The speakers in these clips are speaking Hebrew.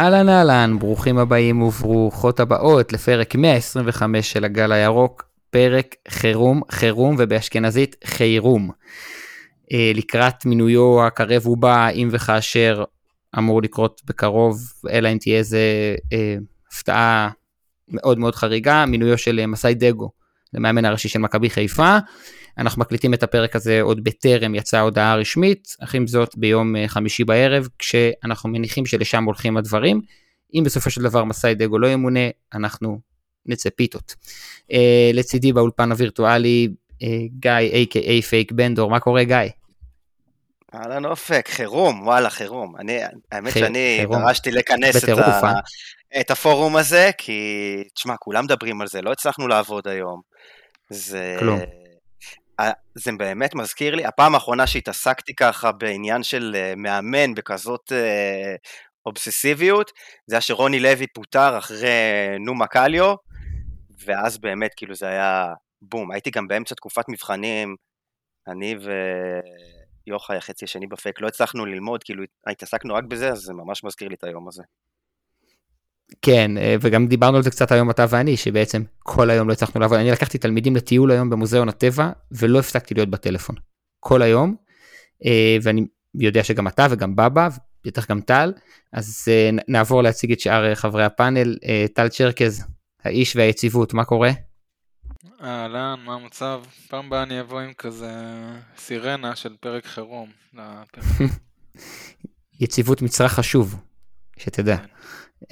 אהלן אהלן, ברוכים הבאים וברוכות הבאות לפרק 125 של הגל הירוק, פרק חירום, חירום ובאשכנזית חירום. אה, לקראת מינויו הקרב ובא, אם וכאשר אמור לקרות בקרוב, אלא אם תהיה איזה אה, הפתעה מאוד מאוד חריגה, מינויו של אה, מסאי דגו למאמן הראשי של מכבי חיפה. אנחנו מקליטים את הפרק הזה עוד בטרם יצאה הודעה רשמית, אך עם זאת ביום אה, חמישי בערב, כשאנחנו מניחים שלשם הולכים הדברים. אם בסופו של דבר מסאי דגו לא ימונה, אנחנו נצא פיתות. Uh, לצידי באולפן הווירטואלי, uh, גיא, a.k.a פייק בנדור, מה קורה גיא? אהלן אופק, חירום, וואלה חירום. אני, האמת ח... שאני דרשתי לכנס את, ה... את הפורום הזה, כי, תשמע, כולם מדברים על זה, לא הצלחנו לעבוד היום. זה... כלום. זה באמת מזכיר לי, הפעם האחרונה שהתעסקתי ככה בעניין של אה, מאמן בכזאת אה, אובססיביות, זה היה שרוני לוי פוטר אחרי נומה קליו, ואז באמת כאילו זה היה בום. הייתי גם באמצע תקופת מבחנים, אני ויוחאי החצי השני בפייק לא הצלחנו ללמוד, כאילו התעסקנו רק בזה, אז זה ממש מזכיר לי את היום הזה. כן, אה, וגם דיברנו על זה קצת היום אתה ואני, שבעצם כל היום לא הצלחנו לעבוד. אני לקחתי תלמידים לטיול היום במוזיאון הטבע, ולא הפסקתי להיות בטלפון. כל היום, אה, ואני יודע שגם אתה וגם בבא, בטח גם טל, אז אה, נעבור להציג את שאר חברי הפאנל. טל צ'רקז, האיש והיציבות, מה קורה? אהלן, מה המצב? פעם הבאה אני אבוא עם כזה סירנה של פרק חירום. יציבות מצרך חשוב, שתדע.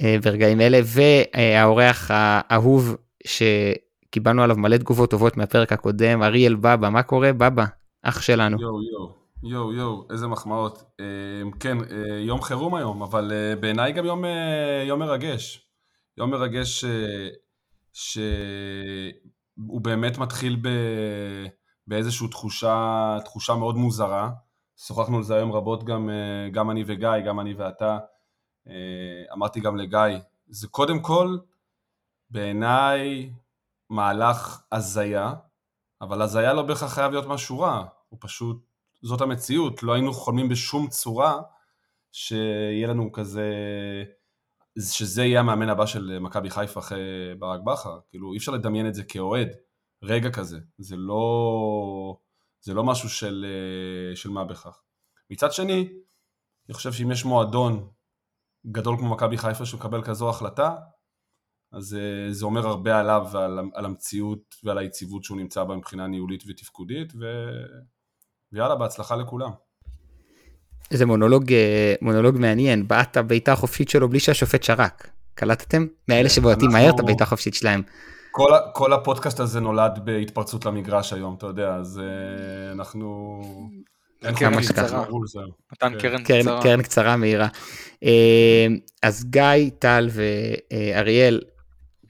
אה, ברגעים אלה, והאורח האהוב שקיבלנו עליו מלא תגובות טובות מהפרק הקודם, אריאל בבא, מה קורה בבא? אח שלנו. יואו יואו, יואו איזה מחמאות. אה, כן, אה, יום חירום היום, אבל בעיניי גם יום, יום מרגש. יום מרגש שהוא באמת מתחיל ב... באיזושהי תחושה, תחושה מאוד מוזרה. שוחחנו על זה היום רבות גם, גם אני וגיא, גם אני ואתה. אה, אמרתי גם לגיא, זה קודם כל בעיניי מהלך הזיה, אבל הזיה לא בהכרח חייב להיות משהו רע, הוא פשוט, זאת המציאות, לא היינו חולמים בשום צורה שיהיה לנו כזה, שזה יהיה המאמן הבא של מכבי חיפה אחרי ברק בכר, כאילו אי אפשר לדמיין את זה כאוהד, רגע כזה, זה לא, זה לא משהו של, אה, של מה בכך. מצד שני, אני חושב שאם יש מועדון גדול כמו מכבי חיפה שמקבל כזו החלטה, אז אה, זה אומר הרבה עליו ועל על המציאות ועל היציבות שהוא נמצא בה מבחינה ניהולית ותפקודית, ו... ויאללה, בהצלחה לכולם. איזה מונולוג, אה, מונולוג מעניין, בעט בעיטה החופשית שלו בלי שהשופט שרק. קלטתם? מאלה שבועטים מהר את הבעיטה החופשית שלהם. כל, כל הפודקאסט הזה נולד בהתפרצות למגרש היום, אתה יודע, אז uh, אנחנו... כמה שככה. נתן קרן קצרה. קרן קצרה מהירה. אה, אז גיא, טל ואריאל,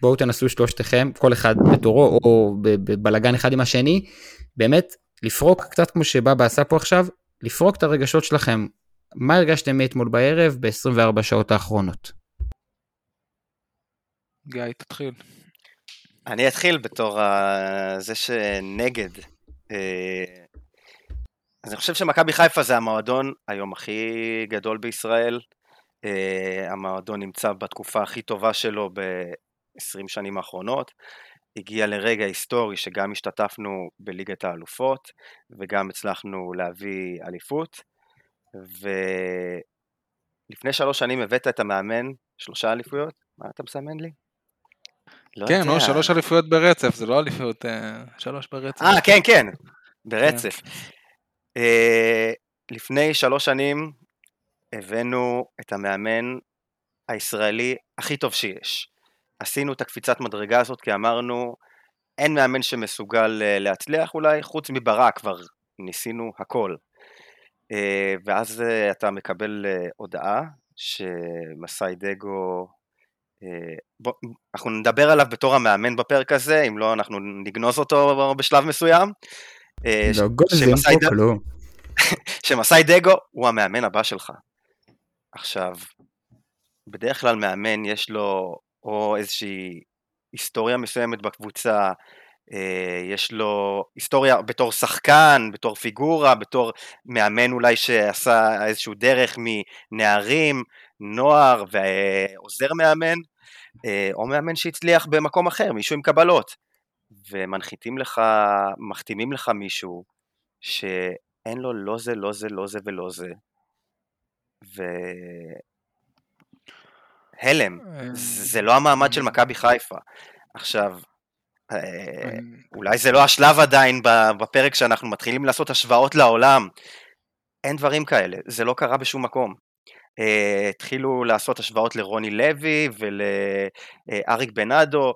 בואו תנסו שלושתכם, כל אחד בתורו או בבלגן אחד עם השני, באמת לפרוק קצת כמו שבבא עשה פה עכשיו, לפרוק את הרגשות שלכם. מה הרגשתם מאתמול בערב ב-24 שעות האחרונות? גיא, תתחיל. אני אתחיל בתור זה שנגד אה, אז אני חושב שמכבי חיפה זה המועדון היום הכי גדול בישראל. Uh, המועדון נמצא בתקופה הכי טובה שלו ב-20 שנים האחרונות. הגיע לרגע היסטורי שגם השתתפנו בליגת האלופות וגם הצלחנו להביא אליפות. ולפני שלוש שנים הבאת את המאמן, שלושה אליפויות? מה אתה מסמן לי? לא כן, לא, שלוש אליפויות ברצף, זה לא אליפויות, אה, שלוש ברצף. אה, כן, כן, ברצף. כן. אה, לפני שלוש שנים הבאנו את המאמן הישראלי הכי טוב שיש. עשינו את הקפיצת מדרגה הזאת כי אמרנו, אין מאמן שמסוגל אה, להצליח אולי, חוץ מברק כבר ניסינו הכל. אה, ואז אתה מקבל הודעה שמסאי דגו, בוא, אנחנו נדבר עליו בתור המאמן בפרק הזה, אם לא אנחנו נגנוז אותו בשלב מסוים. אה, לא גוזים פה כלום. שמסאי דגו הוא המאמן הבא שלך. עכשיו, בדרך כלל מאמן יש לו או איזושהי היסטוריה מסוימת בקבוצה, אה, יש לו היסטוריה בתור שחקן, בתור פיגורה, בתור מאמן אולי שעשה איזשהו דרך מנערים נוער ועוזר מאמן, או מאמן שהצליח במקום אחר, מישהו עם קבלות, ומנחיתים לך, מחתימים לך מישהו שאין לו לא זה, לא זה, לא זה ולא זה, והלם, זה לא המעמד של מכבי חיפה. עכשיו, אה, אולי זה לא השלב עדיין בפרק שאנחנו מתחילים לעשות השוואות לעולם. אין דברים כאלה, זה לא קרה בשום מקום. Uh, התחילו לעשות השוואות לרוני לוי ולאריק בנאדו.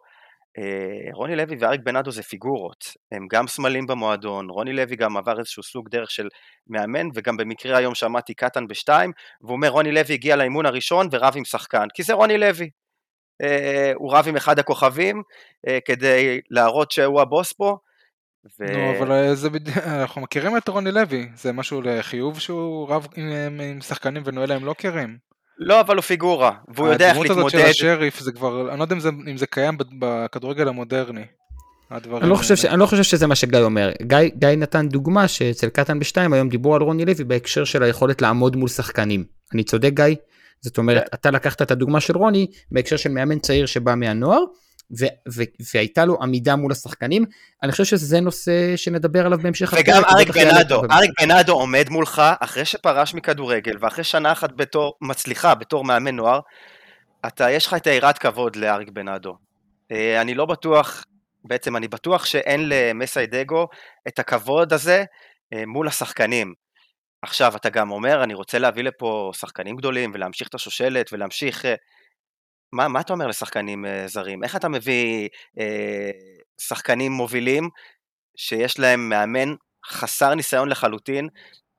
Uh, רוני לוי ואריק בנאדו זה פיגורות, הם גם סמלים במועדון, רוני לוי גם עבר איזשהו סוג דרך של מאמן, וגם במקרה היום שמעתי קטן בשתיים, והוא אומר רוני לוי הגיע לאימון הראשון ורב עם שחקן, כי זה רוני לוי. אה, הוא רב עם אחד הכוכבים אה, כדי להראות שהוא הבוס פה. ו... נו, אבל אה, זה בדיוק, אנחנו מכירים את רוני לוי, זה משהו לחיוב שהוא רב עם, עם שחקנים ונועל להם לוקרים. לא, אבל הוא פיגורה, והוא יודע איך להתמודד. הדמות הזאת של השריף, זה כבר, אני לא יודע אם זה, אם זה קיים בכדורגל המודרני. אני לא, חושב ש, אני לא חושב שזה מה שגיא אומר. גיא, גיא נתן דוגמה שאצל קטן בשתיים היום דיברו על רוני לוי בהקשר של היכולת לעמוד מול שחקנים. אני צודק גיא? זאת אומרת, אתה לקחת את הדוגמה של רוני בהקשר של מאמן צעיר שבא מהנוער, ו- ו- והייתה לו עמידה מול השחקנים, אני חושב שזה נושא שנדבר עליו בהמשך. וגם אריק בנאדו, אריק בנאדו עומד מולך אחרי שפרש מכדורגל ואחרי שנה אחת בתור, מצליחה בתור מאמן נוער, אתה, יש לך את היראת כבוד לאריק בנאדו. אה, אני לא בטוח, בעצם אני בטוח שאין למסיידגו את הכבוד הזה אה, מול השחקנים. עכשיו אתה גם אומר, אני רוצה להביא לפה שחקנים גדולים ולהמשיך את השושלת ולהמשיך... אה, מה, מה אתה אומר לשחקנים אה, זרים? איך אתה מביא אה, שחקנים מובילים שיש להם מאמן חסר ניסיון לחלוטין,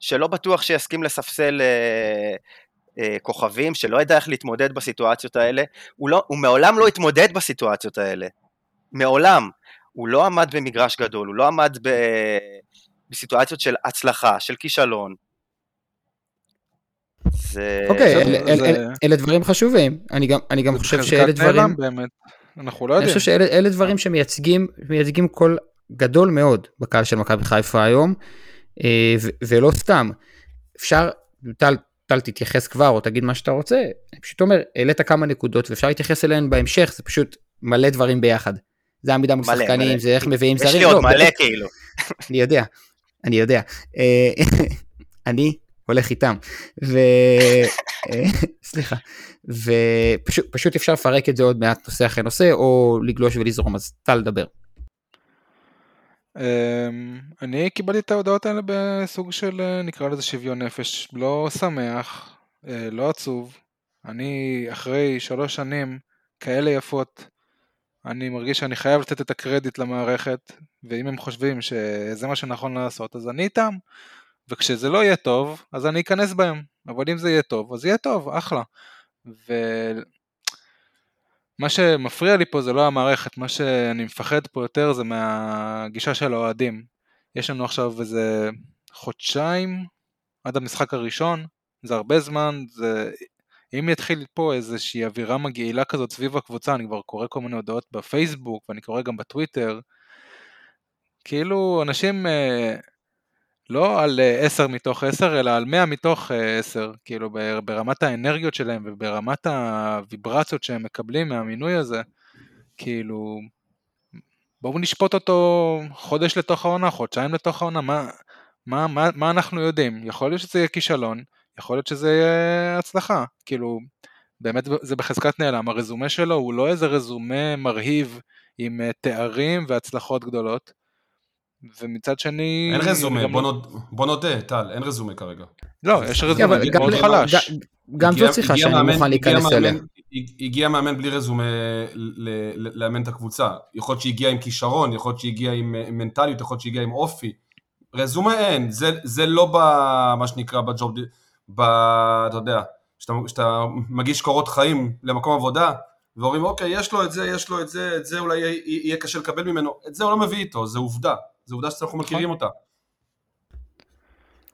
שלא בטוח שיסכים לספסל אה, אה, כוכבים, שלא ידע איך להתמודד בסיטואציות האלה? הוא, לא, הוא מעולם לא התמודד בסיטואציות האלה. מעולם. הוא לא עמד במגרש גדול, הוא לא עמד ב... בסיטואציות של הצלחה, של כישלון. זה... אוקיי, אלה דברים חשובים. אני גם, אני גם חושב שאלה דברים... באמת. אנחנו לא יודעים. אני חושב שאלה דברים שמייצגים מייצגים קול גדול מאוד בקהל של מכבי חיפה היום, אה, ולא סתם. אפשר, טל, טל תתייחס כבר או תגיד מה שאתה רוצה, אני פשוט אומר, העלית כמה נקודות ואפשר להתייחס אליהן בהמשך, זה פשוט מלא דברים ביחד. זה עמידה מול שחקנים, זה איך מביאים זרים. יש לי עוד לא, מלא כאילו. אני יודע, אני יודע. אה, אני הולך איתם. ו... סליחה. ופשוט אפשר לפרק את זה עוד מעט נושא אחרי נושא, או לגלוש ולזרום, אז טל לדבר. אמ, אני קיבלתי את ההודעות האלה בסוג של אה, נקרא לזה שוויון נפש, לא שמח, אה, לא עצוב. אני אחרי שלוש שנים כאלה יפות, אני מרגיש שאני חייב לתת את הקרדיט למערכת, ואם הם חושבים שזה מה שנכון לעשות, אז אני איתם. וכשזה לא יהיה טוב, אז אני אכנס בהם, אבל אם זה יהיה טוב, אז יהיה טוב, אחלה. ומה שמפריע לי פה זה לא המערכת, מה שאני מפחד פה יותר זה מהגישה של האוהדים. יש לנו עכשיו איזה חודשיים עד המשחק הראשון, זה הרבה זמן, זה... אם יתחיל פה איזושהי אווירה מגעילה כזאת סביב הקבוצה, אני כבר קורא כל מיני הודעות בפייסבוק ואני קורא גם בטוויטר, כאילו אנשים אה, לא על 10 אה, מתוך 10, אלא על 100 מתוך 10, אה, כאילו ברמת האנרגיות שלהם וברמת הוויברציות שהם מקבלים מהמינוי הזה, כאילו, בואו נשפוט אותו חודש לתוך העונה, חודשיים לתוך העונה, מה, מה, מה, מה אנחנו יודעים? יכול להיות שזה יהיה כישלון, יכול להיות שזה יהיה הצלחה, כאילו, באמת זה בחזקת נעלם, הרזומה שלו הוא לא איזה רזומה מרהיב עם אה, תארים והצלחות גדולות, ומצד שני... אין רזומה, בוא, נוד, בוא נודה, טל, אין רזומה כרגע. לא, יש רזומה מאוד חלש. גם זו שיחה שאני מוכן להיכנס אליה. הגיע מאמן בלי רזומה לאמן את הקבוצה. יכול להיות שהגיע עם כישרון, יכול להיות שהגיע עם מנטליות, יכול להיות שהגיע עם אופי. רזומה אין, זה, זה לא במה שנקרא בג'וב, ב... אתה יודע, כשאתה מגיש קורות חיים למקום עבודה, ואומרים אוקיי, יש לו את זה, יש לו את זה, את זה אולי יהיה קשה לקבל ממנו, את זה הוא לא מביא איתו, זה עובדה. זו עובדה שאנחנו נכון. מכירים אותה.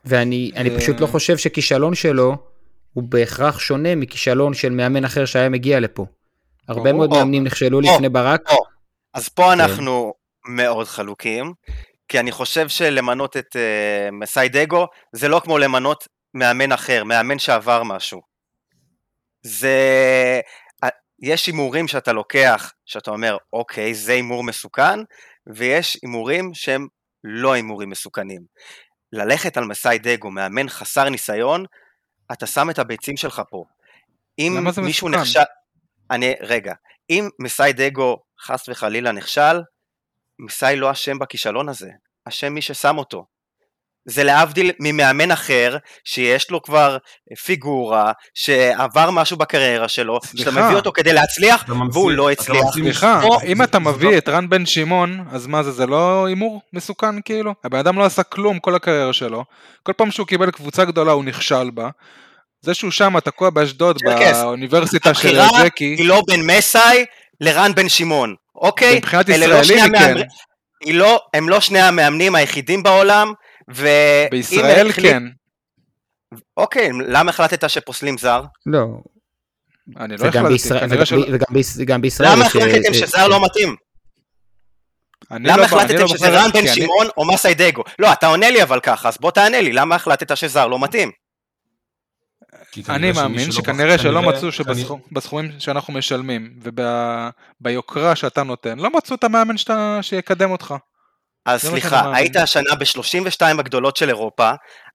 ואני אני פשוט לא חושב שכישלון שלו הוא בהכרח שונה מכישלון של מאמן אחר שהיה מגיע לפה. הרבה מאוד מאמנים נכשלו לפני ברק. אז פה כן. אנחנו מאוד חלוקים, כי אני חושב שלמנות את uh, מסיידגו זה לא כמו למנות מאמן אחר, מאמן שעבר משהו. זה... יש הימורים שאתה לוקח, שאתה אומר, אוקיי, זה הימור מסוכן, ויש הימורים שהם לא הימורים מסוכנים. ללכת על מסאי דגו, מאמן חסר ניסיון, אתה שם את הביצים שלך פה. אם מישהו נכשל... אני, רגע, אם מסאי דגו חס וחלילה נכשל, מסאי לא אשם בכישלון הזה, אשם מי ששם אותו. זה להבדיל ממאמן אחר, שיש לו כבר פיגורה, שעבר משהו בקריירה שלו, שאתה מביא אותו כדי להצליח, והוא לא הצליח. סליחה, אם אתה מביא את רן בן שמעון, אז מה זה, זה לא הימור מסוכן כאילו? הבן אדם לא עשה כלום כל הקריירה שלו, כל פעם שהוא קיבל קבוצה גדולה הוא נכשל בה. זה שהוא שם תקוע באשדוד, באוניברסיטה של ג'קי. הבחירה היא לא בין מסאי לרן בן שמעון, אוקיי? מבחינת לא ישראלים כן. לא, הם לא שני המאמנים היחידים בעולם, ו... בישראל החליט... כן. אוקיי, למה החלטת שפוסלים זר? לא. אני לא החלטתי, בישראל, וגם, שלא... וגם בישראל... למה החלטתם שזר לא מתאים? למה לא, החלטתם לא שזה רן בן שמעון. או מסאי דגו? לא, אתה עונה לי אבל ככה, אז בוא תענה לי, למה החלטת שזר לא מתאים? אני מאמין שכנראה שלא מצאו שבסכומים שאנחנו משלמים וביוקרה שאתה נותן, לא מצאו את המאמן שיקדם אותך. אז סליחה, היית השנה ב-32 הגדולות של אירופה,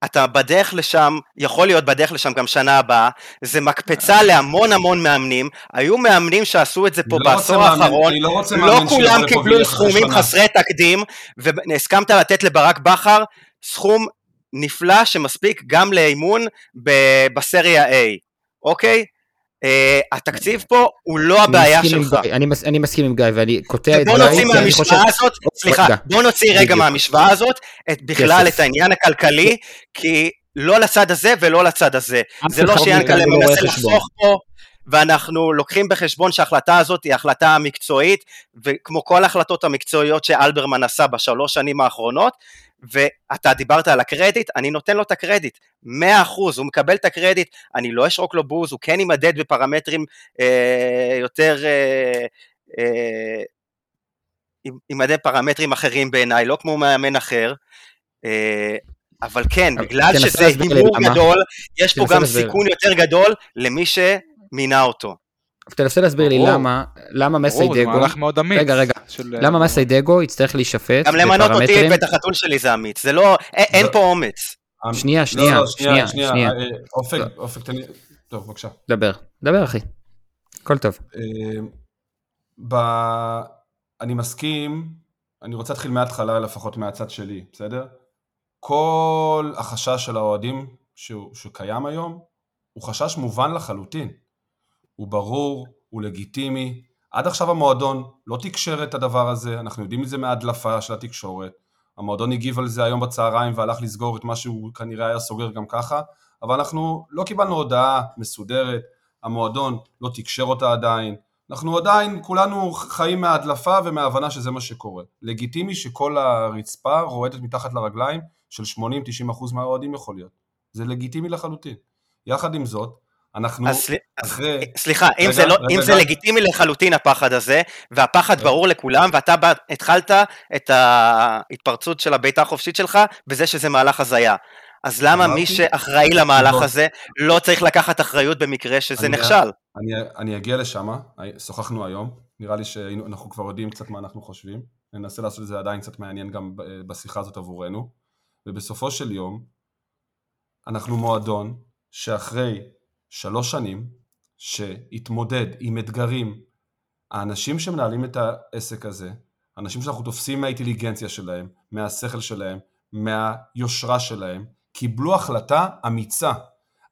אתה בדרך לשם, יכול להיות בדרך לשם גם שנה הבאה, זה מקפצה להמון המון מאמנים, היו מאמנים שעשו את זה פה לא בעשור האחרון, לא, לא כולם קיבלו סכומים חסרי תקדים, והסכמת לתת לברק בכר סכום נפלא שמספיק גם לאימון בסריה A, אוקיי? Uh, התקציב פה הוא לא הבעיה שלך. אני, מס, אני מסכים עם גיא ואני קוטע את גיא. בוא נוציא מהמשוואה הזאת, סליחה, בוא נוציא רגע מהמשוואה הזאת את בכלל את העניין הכלכלי, כי לא לצד הזה ולא לצד הזה. זה לא שיאנקל'ה לא מנסה לחסוך פה. ואנחנו לוקחים בחשבון שההחלטה הזאת היא החלטה מקצועית, וכמו כל ההחלטות המקצועיות שאלברמן עשה בשלוש שנים האחרונות, ואתה דיברת על הקרדיט, אני נותן לו את הקרדיט, 100% הוא מקבל את הקרדיט, אני לא אשרוק לו בוז, הוא כן יימדד בפרמטרים אה, יותר, אה, אה, יימדד פרמטרים אחרים בעיניי, לא כמו מאמן אחר, אה, אבל כן, בגלל שזה הימור גדול, יש פה גם סיכון יותר גדול למי שמינה אותו. תנסה להסביר לי למה, למה מסי דגו, רגע רגע, למה מסי דגו יצטרך להישפט גם למנות אותי ואת החתול שלי זה אמיץ, זה לא, אין פה אומץ. שנייה, שנייה, שנייה, שנייה. אופק, אופק, תן לי, טוב בבקשה. דבר, דבר אחי, הכל טוב. אני מסכים, אני רוצה להתחיל מההתחלה לפחות מהצד שלי, בסדר? כל החשש של האוהדים שקיים היום, הוא חשש מובן לחלוטין. הוא ברור, הוא לגיטימי. עד עכשיו המועדון לא תקשר את הדבר הזה, אנחנו יודעים את זה מההדלפה של התקשורת. המועדון הגיב על זה היום בצהריים והלך לסגור את מה שהוא כנראה היה סוגר גם ככה, אבל אנחנו לא קיבלנו הודעה מסודרת, המועדון לא תקשר אותה עדיין, אנחנו עדיין כולנו חיים מההדלפה ומההבנה שזה מה שקורה. לגיטימי שכל הרצפה רועדת מתחת לרגליים של 80-90% מהאוהדים יכול להיות. זה לגיטימי לחלוטין. יחד עם זאת, אנחנו אז, אחרי... סליחה, רגע, אם, זה, לא, רגע, אם רגע. זה לגיטימי לחלוטין הפחד הזה, והפחד ברור לכולם, ואתה בא, התחלת את ההתפרצות של הביתה החופשית שלך בזה שזה מהלך הזיה. אז למה מי שאחראי למהלך הזה לא צריך לקחת אחריות במקרה שזה אני, נכשל? אני, אני אגיע לשם, שוחחנו היום, נראה לי שאנחנו כבר יודעים קצת מה אנחנו חושבים, ננסה לעשות את זה עדיין קצת מעניין גם בשיחה הזאת עבורנו, ובסופו של יום, אנחנו מועדון שאחרי שלוש שנים שהתמודד עם אתגרים, האנשים שמנהלים את העסק הזה, אנשים שאנחנו תופסים מהאינטליגנציה שלהם, מהשכל שלהם, מהיושרה שלהם, קיבלו החלטה אמיצה.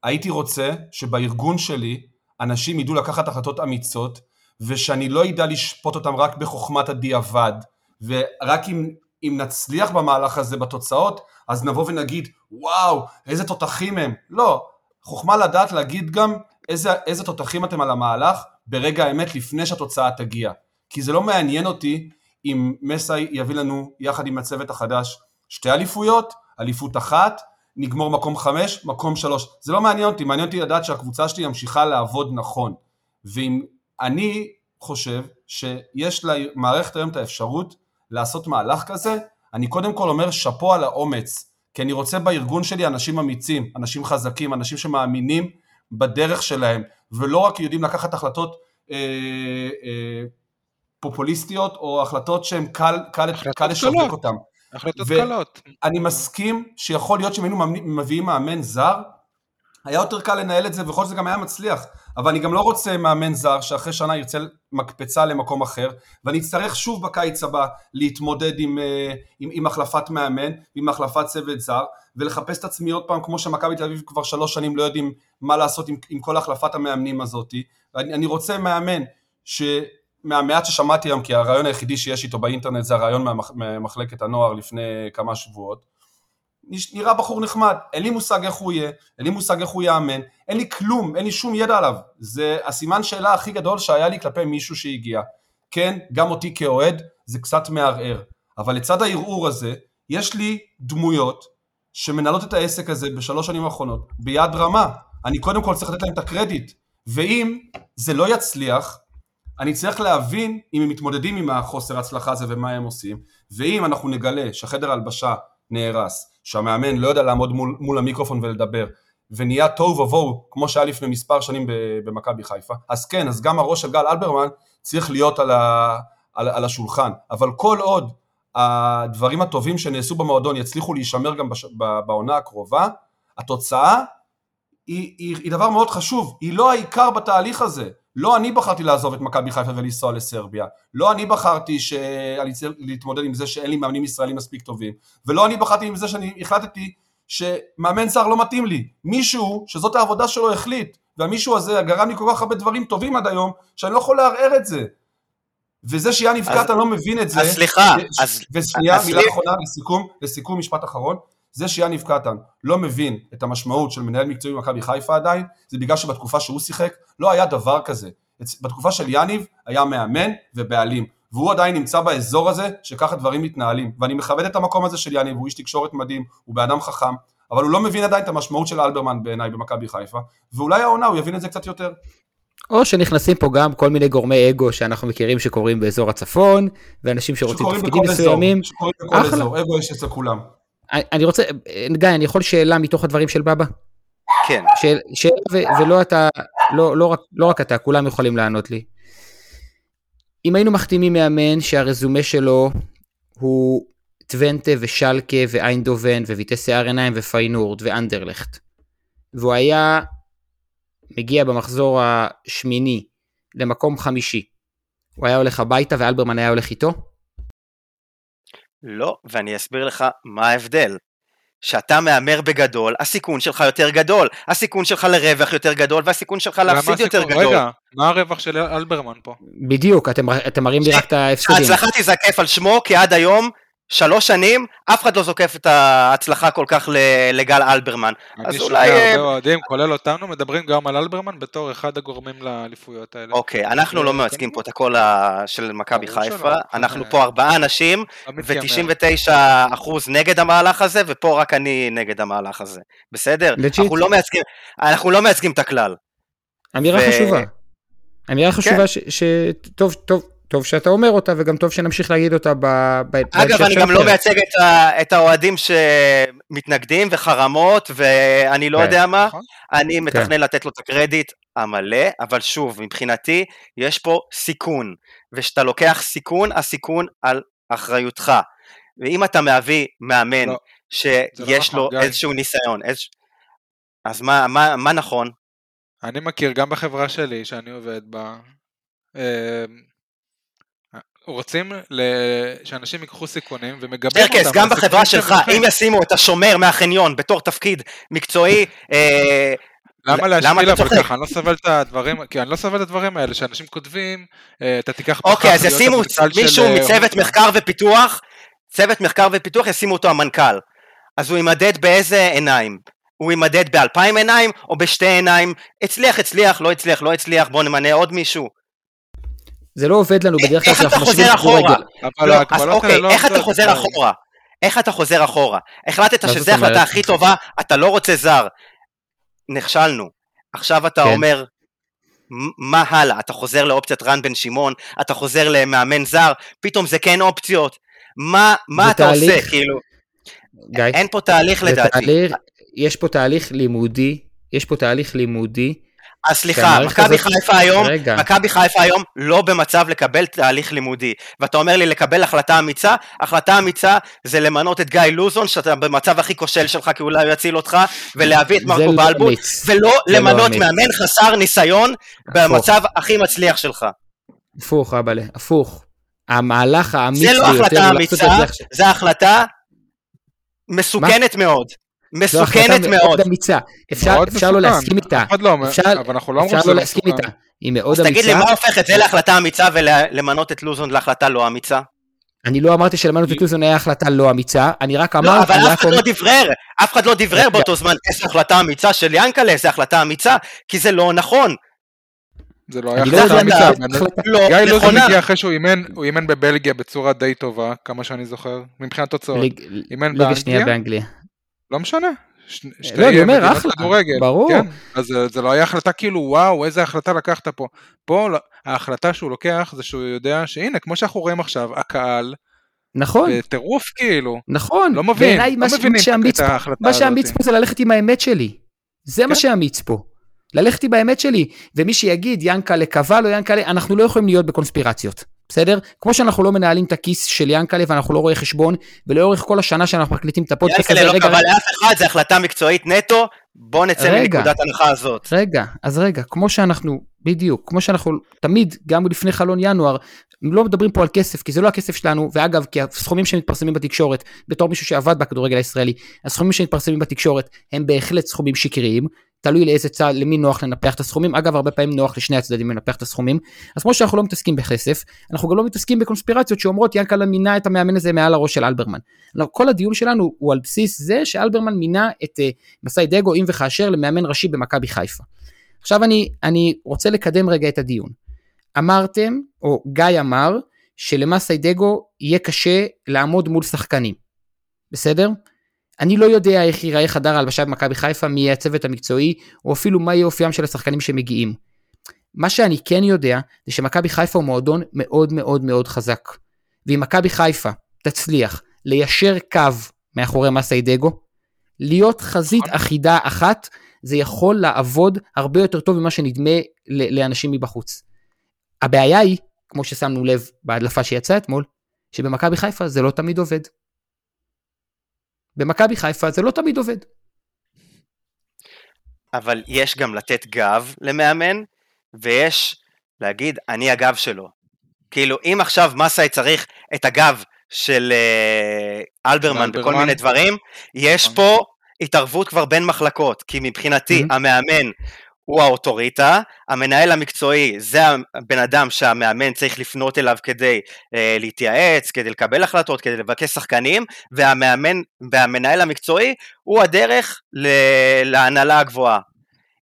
הייתי רוצה שבארגון שלי אנשים ידעו לקחת החלטות אמיצות ושאני לא אדע לשפוט אותם רק בחוכמת הדיעבד ורק אם, אם נצליח במהלך הזה בתוצאות אז נבוא ונגיד וואו איזה תותחים הם לא חוכמה לדעת להגיד גם איזה, איזה תותחים אתם על המהלך ברגע האמת לפני שהתוצאה תגיע. כי זה לא מעניין אותי אם מסאי יביא לנו יחד עם הצוות החדש שתי אליפויות, אליפות אחת, נגמור מקום חמש, מקום שלוש. זה לא מעניין אותי, מעניין אותי לדעת שהקבוצה שלי ממשיכה לעבוד נכון. ואם אני חושב שיש למערכת היום את האפשרות לעשות מהלך כזה, אני קודם כל אומר שאפו על האומץ. כי אני רוצה בארגון שלי אנשים אמיצים, אנשים חזקים, אנשים שמאמינים בדרך שלהם, ולא רק יודעים לקחת החלטות אה, אה, פופוליסטיות או החלטות שהן קל, קל, קל לשווק אותן. החלטות קלות. אני מסכים שיכול להיות שאם היינו מביאים מאמן זר, היה יותר קל לנהל את זה, להיות שזה גם היה מצליח. אבל אני גם לא רוצה מאמן זר שאחרי שנה ירצה מקפצה למקום אחר, ואני אצטרך שוב בקיץ הבא להתמודד עם, אה, עם, עם החלפת מאמן, עם החלפת צוות זר, ולחפש את עצמי עוד פעם, כמו שמכבי תל אביב כבר שלוש שנים לא יודעים מה לעשות עם, עם כל החלפת המאמנים הזאתי. אני רוצה מאמן ש... מהמעט ששמעתי היום, כי הרעיון היחידי שיש איתו באינטרנט זה הרעיון ממחלקת הנוער לפני כמה שבועות, נראה בחור נחמד, אין לי מושג איך הוא יהיה, אין לי מושג איך הוא יאמן, אין לי כלום, אין לי שום ידע עליו. זה הסימן שאלה הכי גדול שהיה לי כלפי מישהו שהגיע. כן, גם אותי כאוהד זה קצת מערער, אבל לצד הערעור הזה, יש לי דמויות שמנהלות את העסק הזה בשלוש שנים האחרונות ביד רמה. אני קודם כל צריך לתת להם את הקרדיט, ואם זה לא יצליח, אני צריך להבין אם הם מתמודדים עם החוסר הצלחה הזה ומה הם עושים, ואם אנחנו נגלה שהחדר הלבשה נהרס, שהמאמן לא יודע לעמוד מול, מול המיקרופון ולדבר, ונהיה תוהו ובוהו, כמו שהיה לפני מספר שנים במכבי חיפה, אז כן, אז גם הראש של גל אלברמן צריך להיות על, ה, על, על השולחן, אבל כל עוד הדברים הטובים שנעשו במועדון יצליחו להישמר גם בש, בעונה הקרובה, התוצאה היא, היא, היא דבר מאוד חשוב, היא לא העיקר בתהליך הזה. לא אני בחרתי לעזוב את מכבי חיפה ולנסוע לסרביה, לא אני בחרתי צריך להתמודד עם זה שאין לי מאמנים ישראלים מספיק טובים, ולא אני בחרתי עם זה שאני החלטתי שמאמן זר לא מתאים לי, מישהו שזאת העבודה שלו החליט, והמישהו הזה גרם לי כל כך הרבה דברים טובים עד היום, שאני לא יכול לערער את זה. וזה שיאן נפגעת, אני לא מבין את זה. אז סליחה. ושנייה, מילה אחרונה לסיכום, לסיכום משפט אחרון. זה שיאניב קטן לא מבין את המשמעות של מנהל מקצועי במכבי חיפה עדיין, זה בגלל שבתקופה שהוא שיחק לא היה דבר כזה. בתקופה של יאניב היה מאמן ובעלים, והוא עדיין נמצא באזור הזה שככה דברים מתנהלים. ואני מכבד את המקום הזה של יאניב, הוא איש תקשורת מדהים, הוא בן אדם חכם, אבל הוא לא מבין עדיין את המשמעות של אלברמן בעיניי במכבי חיפה, ואולי העונה הוא יבין את זה קצת יותר. או שנכנסים פה גם כל מיני גורמי אגו שאנחנו מכירים שקורים באזור הצפון, ואנשים שרוצים תפקידים מסוימים. שקורים בכל אזור, אגו יש אצל כולם. אני רוצה, גיא, אני יכול שאלה מתוך הדברים של בבא? כן. שאלה ו- ולא אתה, לא, לא, רק, לא רק אתה, כולם יכולים לענות לי. אם היינו מחתימים מאמן שהרזומה שלו הוא טוונטה ושלקה ואיינדובן וויטסי ארנהיים ופיינורד ואנדרלכט, והוא היה מגיע במחזור השמיני למקום חמישי, הוא היה הולך הביתה ואלברמן היה הולך איתו? לא, ואני אסביר לך מה ההבדל. שאתה מהמר בגדול, הסיכון שלך יותר גדול, הסיכון שלך לרווח יותר גדול, והסיכון שלך להפסיד יותר גדול. רגע, מה הרווח של אלברמן פה? בדיוק, אתם, אתם מראים לי רק את ההפסדים. ההצלחה תיזקף על שמו, כי עד היום שלוש שנים, אף אחד לא זוקף את ההצלחה כל כך לגל אלברמן. אז אולי... אני שומע הרבה אוהדים, כולל אותנו, מדברים גם על אלברמן בתור אחד הגורמים לאליפויות האלה. אוקיי, אנחנו לא מייצגים פה את הקול של מכבי חיפה, אנחנו פה ארבעה אנשים, ו-99% נגד המהלך הזה, ופה רק אני נגד המהלך הזה. בסדר? לא אנחנו לא מייצגים את הכלל. אמירה חשובה. אמירה חשובה כן. שטוב, טוב, טוב שאתה אומר אותה, וגם טוב שנמשיך להגיד אותה ב... אגב, אני גם לא מייצג את, ה, את האוהדים שמתנגדים וחרמות, ואני לא כן, יודע מה, נכון? אני כן. מתכנן לתת לו את הקרדיט המלא, אבל שוב, מבחינתי, יש פה סיכון, וכשאתה לוקח סיכון, הסיכון על אחריותך. ואם אתה מביא מאמן לא, שיש לא לו נכון, איזשהו ניסיון, איז... אז מה, מה, מה נכון? אני מכיר גם בחברה שלי, שאני עובד בה, אה, רוצים שאנשים ייקחו סיכונים ומגבים אותם. גם בחברה שלך, אם ישימו את השומר מהחניון בתור תפקיד מקצועי, אה, למה להשפיל אבל ככה? אני לא סובל את הדברים, כי אני לא סובל את הדברים האלה, שאנשים כותבים, אה, אתה תיקח פחד. אוקיי, אז ישימו מישהו אה, מצוות מחקר ופיתוח, צוות מחקר ופיתוח, ישימו אותו המנכ"ל. אז הוא יימדד באיזה עיניים? הוא יימדד באלפיים עיניים או בשתי עיניים? הצליח, הצליח, לא הצליח, לא הצליח, בוא נמנה עוד מישהו. זה לא עובד לנו בדרך כלל כשאנחנו משווים כדורגל. לא, אז אוקיי, לא איך אתה חוזר אחורה? איך אתה חוזר אחורה? החלטת שזו ההחלטה הכי טובה, אתה לא רוצה זר. נכשלנו. עכשיו אתה כן. אומר, מה הלאה? אתה חוזר לאופציית רן בן שמעון, אתה חוזר למאמן זר, פתאום זה כן אופציות. מה, מה אתה עושה? כאילו, גיא, אין פה תהליך לדעתי. תהליך, יש פה תהליך לימודי, יש פה תהליך לימודי אז סליחה, מכבי חיפה היום, מכבי חיפה היום לא במצב לקבל תהליך לימודי. ואתה אומר לי לקבל החלטה אמיצה, החלטה אמיצה זה למנות את גיא לוזון, שאתה במצב הכי כושל שלך, כי אולי הוא יציל אותך, ולהביא את מרקו לא בלבול, ולא לא למנות מאמן חסר ניסיון במצב הכי מצליח שלך. הפוך, אבאלה, הפוך. המהלך האמיץ ביותר... זה לא החלטה אמיצה, זה החלטה מסוכנת מאוד. מסוכנת מאוד. אמיצה. אפשר, אפשר לא להסכים איתה. לא אפשר, אבל אנחנו לא אפשר לא להסכים איתה. היא מאוד אמיצה. אז תגיד לי, מה הופך את זה להחלטה אמיצה ולמנות את לוזון להחלטה לא אמיצה? אני לא אמרתי שלמנות את לוזון היה החלטה לא אמיצה, אני רק אמרתי... לא, אבל אף אחד לא דברר, אף אחד לא דברר באותו זמן איזה החלטה אמיצה של ינקלה, איזה החלטה אמיצה, כי זה לא נכון. זה לא היה החלטה אמיצה. לא, גיא לוזון הגיע אחרי שהוא אימן, הוא אימן בבלגיה בצורה די טובה, כמה שאני זוכר, מבחינת תוצאות. אימן באנגליה. לא משנה. לא, אני אומר, אחלה, ברור. כן? אז זה לא היה החלטה כאילו, וואו, איזה החלטה לקחת פה. פה ההחלטה שהוא לוקח זה שהוא יודע שהנה, כמו שאנחנו רואים עכשיו, הקהל, נכון. בטירוף כאילו. נכון. לא מבין, לא מבינים את ההחלטה הזאת. מה שאמיץ פה זה ללכת עם האמת שלי. זה מה כן. שאמיץ פה. ללכת עם האמת שלי. ומי שיגיד, ינקלה קבע לו, ינקלה, אנחנו לא יכולים להיות בקונספירציות. בסדר? כמו שאנחנו לא מנהלים את הכיס של ינקלה ואנחנו לא רואים חשבון, ולאורך כל השנה שאנחנו מקליטים את הפודקאסט הזה, ינקלה לא קבע לאף אחד, זה החלטה מקצועית נטו, בוא נצא רגע, מנקודת הנחה הזאת. רגע, אז רגע, כמו שאנחנו, בדיוק, כמו שאנחנו תמיד, גם לפני חלון ינואר, לא מדברים פה על כסף, כי זה לא הכסף שלנו, ואגב, כי הסכומים שמתפרסמים בתקשורת, בתור מישהו שעבד בכדורגל הישראלי, הסכומים שמתפרסמים בתקשורת הם בהחלט סכומים שקריים, תלוי לאיזה צד, למי נוח לנפח את הסכומים, אגב הרבה פעמים נוח לשני הצדדים לנפח את הסכומים, אז כמו שאנחנו לא מתעסקים בכסף, אנחנו גם לא מתעסקים בקונספירציות שאומרות ינקלה מינה את המאמן הזה מעל הראש של אלברמן. כל הדיון שלנו הוא על בסיס זה שאלברמן מינה את uh, מסאי דגו אם וכאשר למאמן ראשי במכבי חיפה. עכשיו אני, אני רוצה לקדם רגע את הדיון. אמרתם, או גיא אמר, שלמסאי דגו יהיה קשה לעמוד מול שחקנים. בסדר? אני לא יודע איך ייראה חדר ההלבשה במכבי חיפה, מי יהיה הצוות המקצועי, או אפילו מה יהיה אופיים של השחקנים שמגיעים. מה שאני כן יודע, זה שמכבי חיפה הוא מועדון מאוד מאוד מאוד חזק. ואם מכבי חיפה תצליח ליישר קו מאחורי מסאי דגו, להיות חזית נכון. אחידה אחת, זה יכול לעבוד הרבה יותר טוב ממה שנדמה לאנשים מבחוץ. הבעיה היא, כמו ששמנו לב בהדלפה שיצאה אתמול, שבמכבי חיפה זה לא תמיד עובד. במכבי חיפה זה לא תמיד עובד. אבל יש גם לתת גב למאמן, ויש להגיד, אני הגב שלו. כאילו, אם עכשיו מסאי צריך את הגב של uh, אלברמן בכל מיני דברים, יש נכון. פה התערבות כבר בין מחלקות, כי מבחינתי. המאמן הוא האוטוריטה, המנהל המקצועי זה הבן אדם שהמאמן צריך לפנות אליו כדי אה, להתייעץ, כדי לקבל החלטות, כדי לבקש שחקנים, והמאמן והמנהל המקצועי הוא הדרך ל- להנהלה הגבוהה.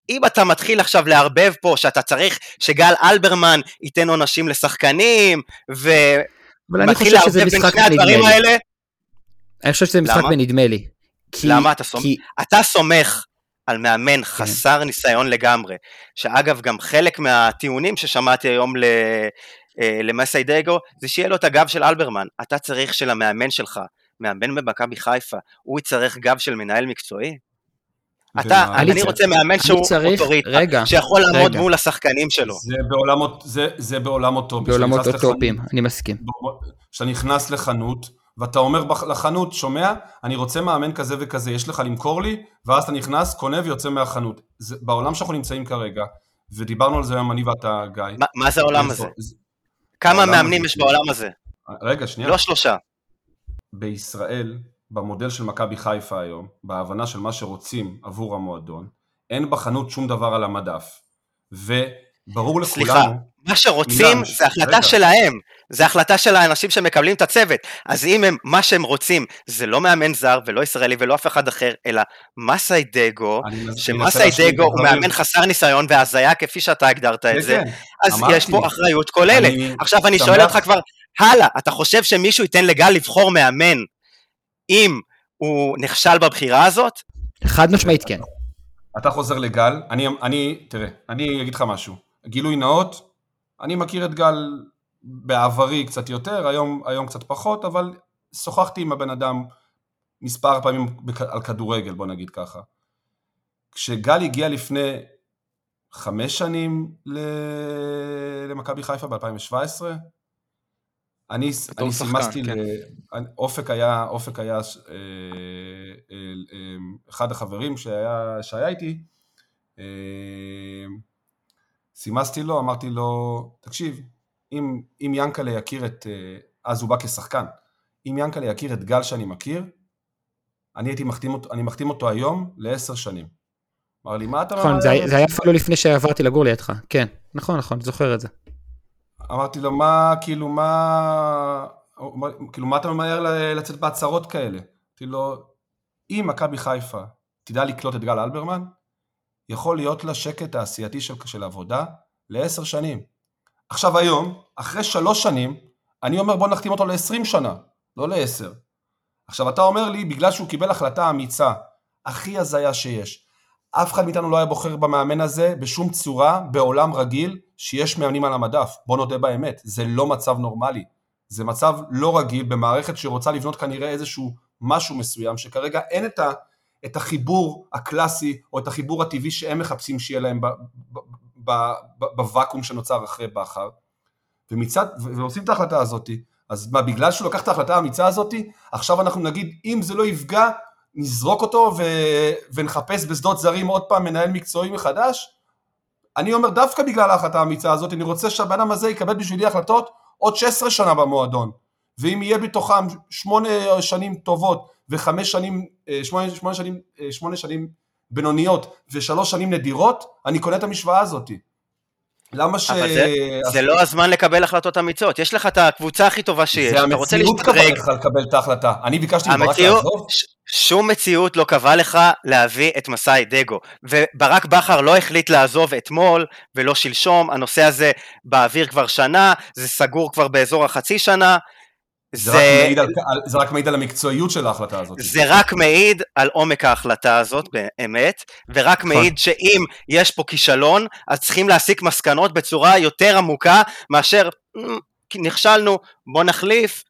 אם אתה מתחיל עכשיו לערבב פה שאתה צריך שגל אלברמן ייתן עונשים לשחקנים, ומתחיל לערבב בין שני הדברים האלה, אני חושב שזה משחק בנדמה לי. כי, למה אתה סומך? כי... אתה סומך על מאמן כן. חסר ניסיון לגמרי, שאגב גם חלק מהטיעונים ששמעתי היום ל... אה, למסי דגו, זה שיהיה לו את הגב של אלברמן. אתה צריך של המאמן שלך, מאמן במכבי חיפה, הוא יצטרך גב של מנהל מקצועי? אתה, אני צריך, רוצה מאמן שהוא אוטוריטה, שיכול לעמוד רגע. מול השחקנים שלו. זה בעולמות, זה, זה בעולמות טופים. בעולמות אוטופיים, אני מסכים. כשאתה נכנס לחנות, ואתה אומר לחנות, שומע, אני רוצה מאמן כזה וכזה, יש לך למכור לי? ואז אתה נכנס, קונה ויוצא מהחנות. זה, בעולם שאנחנו נמצאים כרגע, ודיברנו על זה היום אני ואתה, גיא. ما, מה זה העולם הזה? זה, כמה מאמנים יש בעולם הזה? רגע, שנייה. לא שלושה. בישראל, במודל של מכבי חיפה היום, בהבנה של מה שרוצים עבור המועדון, אין בחנות שום דבר על המדף. וברור לכולנו... סליחה, מה שרוצים זה החלטה רגע. שלהם, זה החלטה של האנשים שמקבלים את הצוות. אז אם הם, מה שהם רוצים זה לא מאמן זר ולא ישראלי ולא אף אחד אחר, אלא מסאי דגו, שמסאי דגו הוא מאמן חסר ניסיון והזיה כפי שאתה הגדרת את כן, זה, כן. אז יש פה אחריות כוללת. עכשיו אני שואל אותך כבר, הלאה, אתה חושב שמישהו ייתן לגל לבחור מאמן אם הוא נכשל בבחירה הזאת? חד משמעית כן. אתה חוזר לגל, אני, אני, תראה, אני אגיד לך משהו, גילוי נאות, אני מכיר את גל בעברי קצת יותר, היום, היום קצת פחות, אבל שוחחתי עם הבן אדם מספר פעמים על כדורגל, בוא נגיד ככה. כשגל הגיע לפני חמש שנים למכבי חיפה ב-2017. אני, אני סימסתי, כן. אופק היה, אופק היה אה, אה, אה, אחד החברים שהיה, שהיה איתי, סימסתי לו, אמרתי לו, תקשיב, אם, אם ינקלה יכיר את, אז הוא בא כשחקן, אם ינקלה יכיר את גל שאני מכיר, אני הייתי מחתים אותו, אני מחתים אותו היום לעשר שנים. אמר לי, מה אתה... נכון, זה, זה היה אפילו לפני שעברתי לגור לידך, כן, נכון, נכון, זוכר את זה. אמרתי לו, מה, כאילו, מה, כאילו, מה אתה ממהר לצאת בהצהרות כאלה? אמרתי לו, אם מכבי חיפה תדע לקלוט את גל אלברמן, יכול להיות לה שקט תעשייתי של, של עבודה לעשר שנים. עכשיו היום, אחרי שלוש שנים, אני אומר בוא נחתים אותו לעשרים שנה, לא לעשר. עכשיו אתה אומר לי, בגלל שהוא קיבל החלטה אמיצה, הכי הזיה שיש, אף אחד מאיתנו לא היה בוחר במאמן הזה בשום צורה בעולם רגיל שיש מאמנים על המדף, בוא נודה באמת, זה לא מצב נורמלי, זה מצב לא רגיל במערכת שרוצה לבנות כנראה איזשהו משהו מסוים, שכרגע אין את, ה, את החיבור הקלאסי או את החיבור הטבעי שהם מחפשים שיהיה להם בוואקום שנוצר אחרי בכר, ומצד, ועושים את ההחלטה הזאת, אז מה, בגלל שהוא לקח את ההחלטה האמיצה הזאת, עכשיו אנחנו נגיד, אם זה לא יפגע נזרוק אותו ו... ונחפש בשדות זרים עוד פעם מנהל מקצועי מחדש? אני אומר דווקא בגלל ההחלטה האמיצה הזאת, אני רוצה שהבן אדם הזה יקבל בשבילי החלטות עוד 16 שנה במועדון. ואם יהיה בתוכם שמונה שנים טובות וחמש שנים, אה, שמונה, שמונה שנים, אה, שמונה שנים בינוניות ושלוש שנים נדירות, אני קונה את המשוואה הזאת. למה ש... אבל זה, זה לא הזמן לקבל החלטות אמיצות, יש לך את הקבוצה הכי טובה שיש, אתה רוצה להשתדרג. זה המציאות קבעה לך לקבל את ההחלטה, אני ביקשתי מברק לעזוב. שום מציאות לא קבעה לך להביא את מסאי דגו, וברק בכר לא החליט לעזוב אתמול ולא שלשום, הנושא הזה באוויר כבר שנה, זה סגור כבר באזור החצי שנה, זה, זה, רק על, זה רק מעיד על המקצועיות של ההחלטה הזאת. זה רק מעיד על עומק ההחלטה הזאת באמת, ורק נכון. מעיד שאם יש פה כישלון, אז צריכים להסיק מסקנות בצורה יותר עמוקה מאשר נכשלנו, בוא נחליף,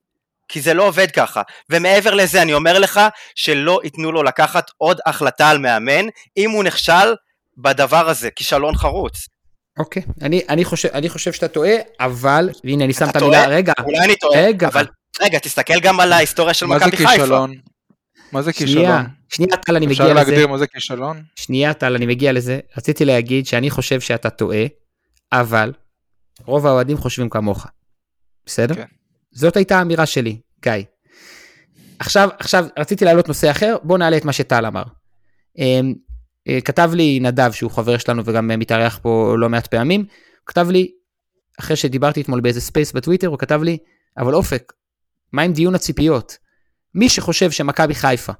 כי זה לא עובד ככה. ומעבר לזה אני אומר לך שלא ייתנו לו לקחת עוד החלטה על מאמן, אם הוא נכשל בדבר הזה, כישלון חרוץ. אוקיי, okay. אני, אני, חושב, אני חושב שאתה טועה, אבל, והנה אני שם את המילה, רגע, אולי אני טועה, רגע, אבל רגע, תסתכל גם על ההיסטוריה של מכבי חיפה. מה זה כישלון? שנייה, טל, אני מגיע לזה. אפשר להגדיר מה זה כישלון? שנייה, טל, אני מגיע לזה. רציתי להגיד שאני חושב שאתה טועה, אבל רוב האוהדים חושבים כמוך. בסדר? כן. זאת הייתה האמירה שלי, גיא. עכשיו, עכשיו רציתי להעלות נושא אחר, בוא נעלה את מה שטל אמר. אמ, אה, כתב לי נדב, שהוא חבר שלנו וגם מתארח פה לא מעט פעמים, כתב לי, אחרי שדיברתי אתמול באיזה space בטוויטר, הוא כתב לי, אבל אופק, מה עם דיון הציפיות? מי שחושב שמכבי חיפה,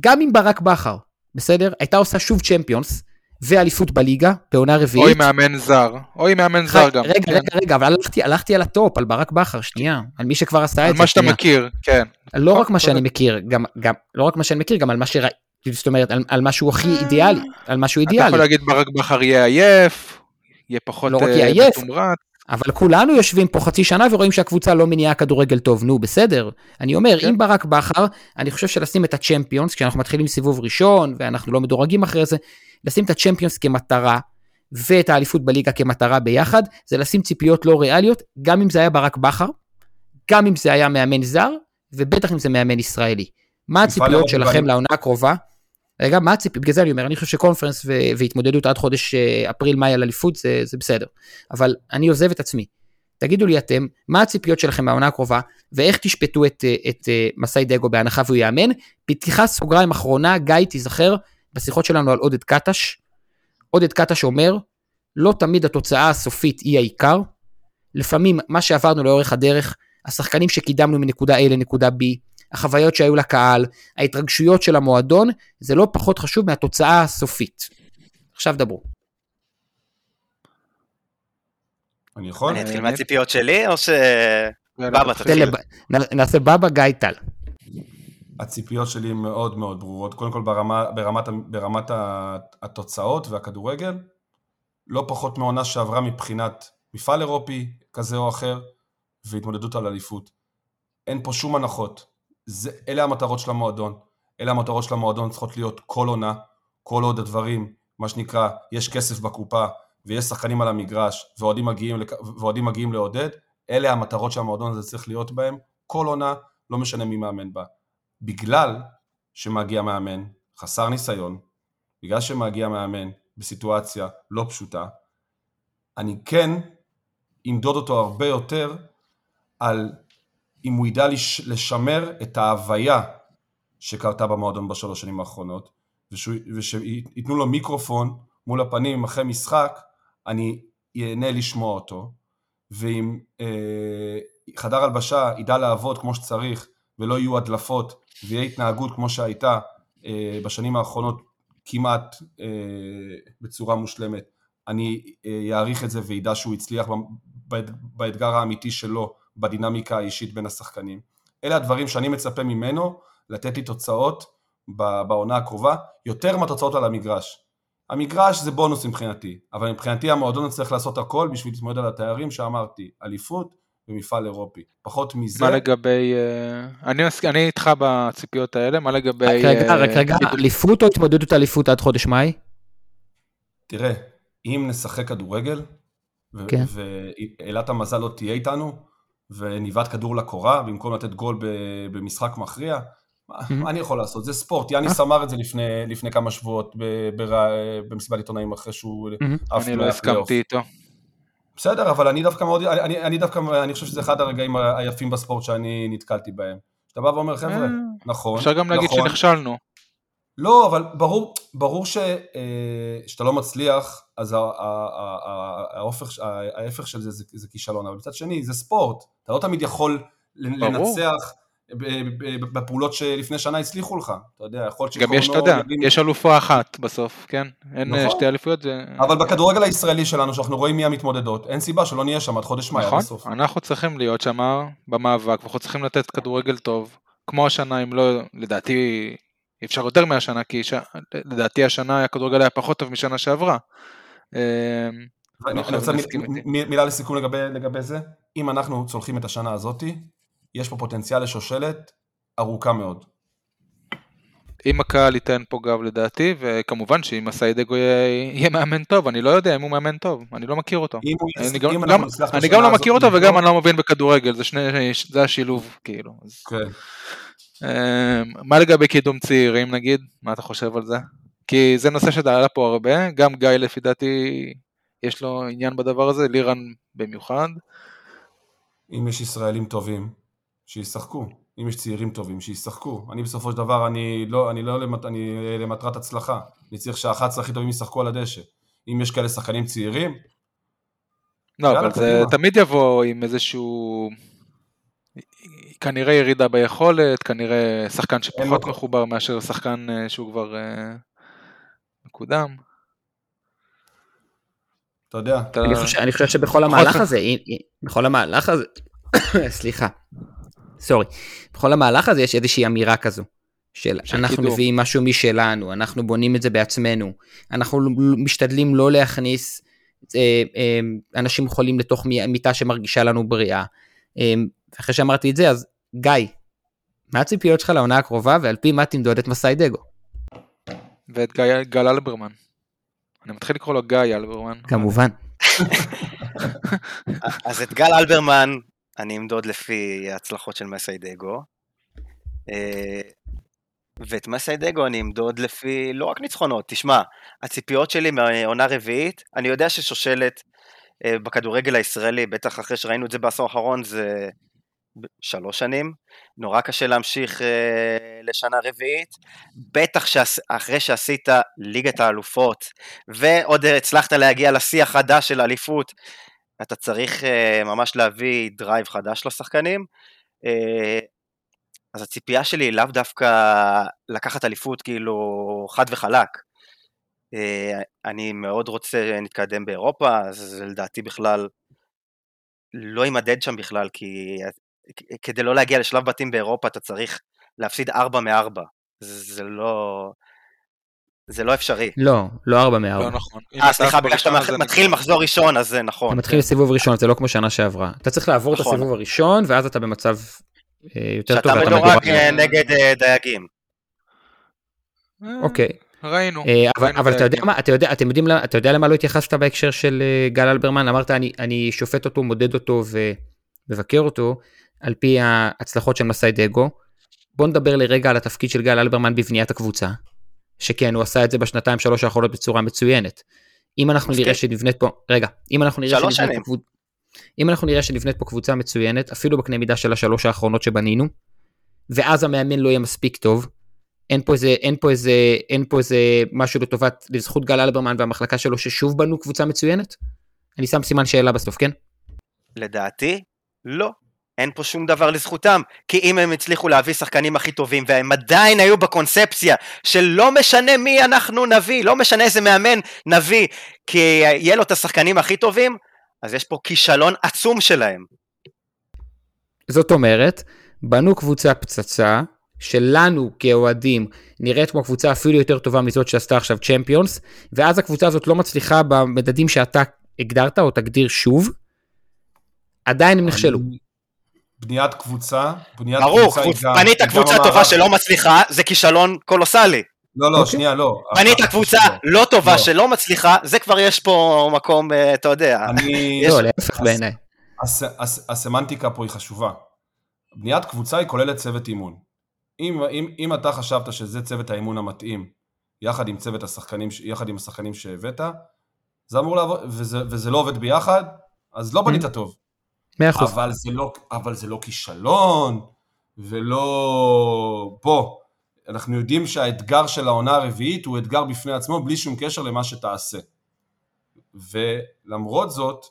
גם עם ברק בכר, בסדר? הייתה עושה שוב צ'מפיונס, ואליפות בליגה, בעונה רביעית. או עם מאמן זר, או עם מאמן זר גם. רגע, כן. רגע, רגע, אבל הלכתי, הלכתי על ה top, על ברק בכר, שנייה, על מי שכבר עשה את זה. על מה שאתה מכיר, כן. לא רק מה שאני מכיר, גם, גם, לא רק מה שאני מכיר, גם על מה שראיתי, זאת אומרת, על, על משהו הכי אידיאלי, על משהו אידיאלי. אתה יכול להגיד ברק בכר יהיה עייף, יהיה פחות לא רק יהיה אה, עייף, אבל כולנו יושבים פה חצי שנה ורואים שהקבוצה לא מניעה כדורגל טוב, נו בסדר. אני אומר, כן. אם ברק בכר, אני חושב שלשים את הצ'מפיונס, כשאנחנו מתחילים סיבוב ראשון ואנחנו לא מדורגים אחרי זה, לשים את הצ'מפיונס כמטרה, ואת האליפות בליגה כמטרה ביחד, זה לשים ציפיות לא ריאליות, גם אם זה היה ברק בכר, גם אם זה היה מאמן זר, ובטח אם זה מאמן ישראלי. מה הציפיות שלכם לעונה הקרובה? רגע, מה הציפי? בגלל זה אני אומר, אני חושב שקונפרנס ו- והתמודדות עד חודש אה, אפריל-מאי על אליפות זה, זה בסדר. אבל אני עוזב את עצמי. תגידו לי אתם, מה הציפיות שלכם מהעונה הקרובה, ואיך תשפטו את, אה, את, אה, מסאי דגו בהנחה והוא יאמן. פתיחה סוגריים אחרונה, גיא, תיזכר, בשיחות שלנו על עודד קטש, עודד קטש אומר, לא תמיד התוצאה הסופית היא העיקר, לפעמים מה שעברנו לאורך הדרך, השחקנים שקידמנו מנקודה A לנקודה B, החוויות שהיו לקהל, ההתרגשויות של המועדון, זה לא פחות חשוב מהתוצאה הסופית. עכשיו דברו. אני יכול? אני אתחיל מהציפיות שלי, או ש... בבא תתחיל. נעשה בבא גיא טל. הציפיות שלי מאוד מאוד ברורות, קודם כל ברמה, ברמת, ברמת התוצאות והכדורגל, לא פחות מעונה שעברה מבחינת מפעל אירופי כזה או אחר, והתמודדות על אליפות. אין פה שום הנחות. זה, אלה המטרות של המועדון. אלה המטרות של המועדון צריכות להיות כל עונה, כל עוד הדברים, מה שנקרא, יש כסף בקופה ויש שחקנים על המגרש ואוהדים מגיעים, ואוהדים מגיעים לעודד, אלה המטרות שהמועדון הזה צריך להיות בהם, כל עונה, לא משנה מי מאמן בה. בגלל שמגיע מאמן חסר ניסיון, בגלל שמגיע מאמן בסיטואציה לא פשוטה, אני כן אמדוד אותו הרבה יותר על אם הוא ידע לשמר את ההוויה שקרתה במועדון בשלוש שנים האחרונות, ושייתנו לו מיקרופון מול הפנים אחרי משחק, אני ייהנה לשמוע אותו, ואם אה, חדר הלבשה ידע לעבוד כמו שצריך, ולא יהיו הדלפות, ויהיה התנהגות כמו שהייתה אה, בשנים האחרונות כמעט אה, בצורה מושלמת, אני אעריך אה, את זה וידע שהוא הצליח באתגר האמיתי שלו, בדינמיקה האישית בין השחקנים. אלה הדברים שאני מצפה ממנו לתת לי תוצאות בעונה הקרובה, יותר מהתוצאות על המגרש. המגרש זה בונוס מבחינתי, אבל מבחינתי המועדון צריך לעשות הכל בשביל להתמודד על התארים שאמרתי, אליפות ומפעל אירופי. פחות מזה... מה לגבי... אה, אני, אני איתך בציפיות האלה, מה לגבי... רגע, רגע, רגע, אליפות או התמודדות אליפות עד חודש מאי? תראה, אם נשחק כדורגל, כן. ואילת המזל לא תהיה איתנו, וניווט כדור לקורה, במקום לתת גול במשחק מכריע, מה אני יכול לעשות? זה ספורט. יאניס אמר את זה לפני כמה שבועות במסיבת עיתונאים אחרי שהוא אני לא הסכמתי איתו. בסדר, אבל אני דווקא מאוד, אני דווקא, אני חושב שזה אחד הרגעים היפים בספורט שאני נתקלתי בהם. אתה בא ואומר, חבר'ה, אה, נכון, אפשר גם להגיד נכון. שנכשלנו. לא, אבל ברור, ברור ש, אה, שאתה לא מצליח, אז ההפך של זה, זה זה כישלון, אבל מצד שני, זה ספורט, אתה לא תמיד יכול. לנצח בפעולות שלפני שנה הצליחו לך, אתה יודע, יכול להיות גם יש, אתה יודע, יש אלופה אחת בסוף, כן? אין אה, נכון. שתי אליפויות. זה... אבל בכדורגל הישראלי שלנו, שאנחנו רואים מי המתמודדות, אין סיבה שלא נהיה שם עד חודש מאי נכון, בסוף. אנחנו צריכים להיות שם במאבק, ואנחנו צריכים לתת כדורגל טוב, כמו השנה, אם לא, לדעתי, אפשר יותר מהשנה, כי ש... לדעתי השנה הכדורגל היה פחות טוב משנה שעברה. אמ, אני רוצה מילה לסיכום לגבי, לגבי זה, אם אנחנו צולחים את השנה הזאתי, יש פה פוטנציאל לשושלת ארוכה מאוד. אם הקהל ייתן פה גב לדעתי, וכמובן שאם הסיידגו יהיה, מאמן טוב, אני לא יודע אם הוא מאמן טוב, אני לא מכיר אותו. הוא אני גם, גם, אני גם לא מכיר אותו וגם אני לא מבין בכדורגל, זה, שני, זה השילוב כאילו. אמ, מה לגבי קידום צעירים נגיד? מה אתה חושב על זה? כי זה נושא שדעלה פה הרבה, גם גיא לפי דעתי יש לו עניין בדבר הזה, לירן במיוחד. אם יש ישראלים טובים, שישחקו. אם יש צעירים טובים, שישחקו. אני בסופו של דבר, אני לא, אני לא למט, אני למטרת הצלחה. אני צריך שה-11 הכי טובים ישחקו על הדשא. אם יש כאלה שחקנים צעירים... לא, אבל זה תמיד יבוא עם איזשהו... כנראה ירידה ביכולת, כנראה שחקן שפחות מחובר מאשר שחקן אה, שהוא כבר uh, מקודם. אתה יודע. אני חושב, אני חושב שבכל המהלך הזה, בכל המהלך הזה, סליחה, סורי, בכל המהלך הזה יש איזושהי אמירה כזו. של אנחנו קידום. מביאים משהו משלנו, אנחנו בונים את זה בעצמנו, אנחנו משתדלים לא להכניס אה, אה, אנשים חולים לתוך מיטה שמרגישה לנו בריאה. אה, אחרי שאמרתי את זה, אז גיא, מה הציפיות שלך לעונה הקרובה ועל פי מה תמדוד את מסאי דגו? ואת גיא, גל אלברמן. אני מתחיל לקרוא לו גיא אלברמן. כמובן. אז את גל אלברמן אני אמדוד לפי ההצלחות של מסיידגו. אה, ואת מסיידגו אני אמדוד לפי לא רק ניצחונות, תשמע, הציפיות שלי מהעונה רביעית, אני יודע ששושלת אה, בכדורגל הישראלי, בטח אחרי שראינו את זה בעשור האחרון, זה שלוש שנים, נורא קשה להמשיך אה, לשנה רביעית, בטח אחרי שעשית ליגת האלופות, ועוד הצלחת להגיע לשיא החדש של אליפות, אתה צריך אה, ממש להביא drive חדש לשחקנים. אה, אז הציפייה שלי היא לאו דווקא לקחת אליפות כאילו חד וחלק. אה, אני מאוד רוצה להתקדם באירופה, אז לדעתי בכלל לא יימדד שם בכלל, כי כדי לא להגיע לשלב בתים באירופה אתה צריך להפסיד 4 מ-4. זה לא... זה לא אפשרי. לא, לא 4 מ-4. לא נכון. אה, סליחה, בגלל שאתה מתחיל מחזור ראשון, אז זה נכון. אתה מתחיל סיבוב ראשון, זה לא כמו שנה שעברה. אתה צריך לעבור את נכון. הסיבוב הראשון, ואז אתה במצב אה, יותר טוב. שאתה מדורג אה, נגד אה, דייגים. אוקיי. ראינו. אבל אתה יודע מה, אתה יודע, אתם יודעים, אתה יודע למה לא התייחסת בהקשר של גל אלברמן? אמרת, אני שופט אותו, מודד אותו ומבקר אותו, על פי ההצלחות של מסאי דגו. בוא נדבר לרגע על התפקיד של גל אלברמן בבניית הקבוצה. שכן, הוא עשה את זה בשנתיים שלוש האחרונות בצורה מצוינת. אם אנחנו נראה שנבנית פה, רגע, אם אנחנו נראה שנבנית פה. אם אנחנו נראה שנבנית פה קבוצה מצוינת, אפילו בקנה מידה של השלוש האחרונות שבנינו, ואז המאמן לא יהיה מספיק טוב, אין פה איזה, אין פה איזה, אין פה איזה משהו לטובת, לזכות גל אלברמן והמחלקה שלו ששוב בנו קבוצה מצוינת? אני שם סימן שאלה בסוף, כן? לדעתי, לא. אין פה שום דבר לזכותם, כי אם הם הצליחו להביא שחקנים הכי טובים והם עדיין היו בקונספציה של לא משנה מי אנחנו נביא, לא משנה איזה מאמן נביא, כי יהיה לו את השחקנים הכי טובים, אז יש פה כישלון עצום שלהם. זאת אומרת, בנו קבוצה פצצה, שלנו כאוהדים נראית כמו קבוצה אפילו יותר טובה מזאת שעשתה עכשיו צ'מפיונס, ואז הקבוצה הזאת לא מצליחה במדדים שאתה הגדרת או תגדיר שוב, עדיין הם נכשלו. בניית קבוצה, בניית ברור, קבוצה ברור, בנית קבוצה טובה שלא מצליחה, זה כישלון קולוסלי. לא, לא, okay. אוקיי. שנייה, לא. בנית קבוצה לא טובה לא. שלא מצליחה, זה כבר יש פה מקום, אה, אתה יודע. אני... לא, להפך בעיניי. הסמנטיקה פה היא חשובה. בניית קבוצה היא כוללת צוות אימון. אם, אם, אם אתה חשבת שזה צוות האימון המתאים, יחד עם צוות השחקנים, יחד עם השחקנים שהבאת, זה אמור לעבוד, וזה, וזה לא עובד ביחד, אז לא בנית mm-hmm. טוב. מאה אחוז. אבל זה לא, אבל זה לא כישלון, ולא... בוא, אנחנו יודעים שהאתגר של העונה הרביעית הוא אתגר בפני עצמו, בלי שום קשר למה שתעשה. ולמרות זאת,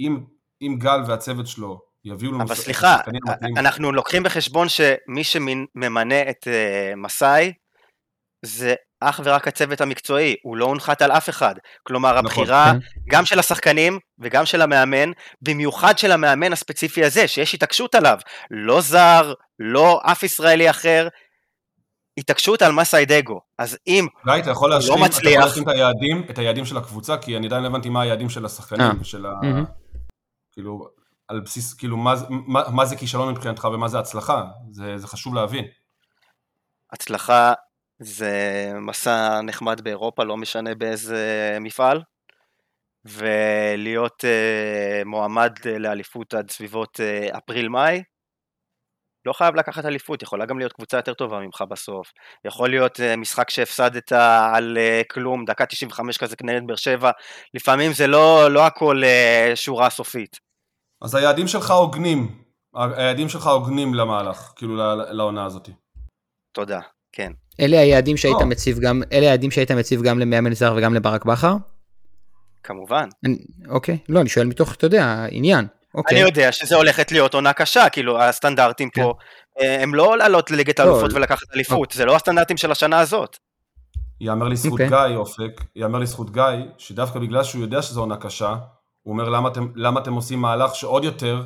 אם, אם גל והצוות שלו יביאו לנו... אבל סליחה, אנחנו לוקחים בחשבון שמי שממנה את uh, מסאי, זה אך ורק הצוות המקצועי, הוא לא הונחת על אף אחד. כלומר, נכון, הבחירה כן. גם של השחקנים וגם של המאמן, במיוחד של המאמן הספציפי הזה, שיש התעקשות עליו. לא זר, לא אף ישראלי אחר, התעקשות על מסאי דגו. אז אם גיא, אתה יכול להשלים, לא מצליח... אתה יכול להשלים את היעדים, את היעדים של הקבוצה, כי אני עדיין לא הבנתי מה היעדים של השחקנים אה. ושל ה... כאילו, על בסיס, כאילו, מה, מה, מה זה כישלון מבחינתך ומה זה הצלחה, זה, זה חשוב להבין. הצלחה זה מסע נחמד באירופה, לא משנה באיזה מפעל, ולהיות uh, מועמד לאליפות עד סביבות uh, אפריל-מאי, לא חייב לקחת אליפות, יכולה גם להיות קבוצה יותר טובה ממך בסוף. יכול להיות משחק שהפסדת על כלום, דקה 95 כזה כנגד באר שבע, לפעמים זה לא, לא הכל שורה סופית. אז היעדים שלך הוגנים, היעדים שלך הוגנים למהלך, כאילו לעונה הזאת. תודה, כן. אלה היעדים שהיית לא. מציב גם, אלה היעדים שהיית מציב גם למאמן זר וגם לברק בכר? כמובן. אני, אוקיי, לא, אני שואל מתוך, אתה יודע, עניין. אוקיי. אני יודע שזה הולכת להיות עונה קשה, כאילו הסטנדרטים כן. פה, אה, הם לא לעלות לליגת לא, האלופות לא, ולקחת אליפות, לא. זה לא הסטנדרטים של השנה הזאת. יאמר לזכות okay. אוקיי. גיא, אופק, יאמר לזכות גיא, שדווקא בגלל שהוא יודע שזו עונה קשה, הוא אומר למה אתם, למה אתם עושים מהלך שעוד יותר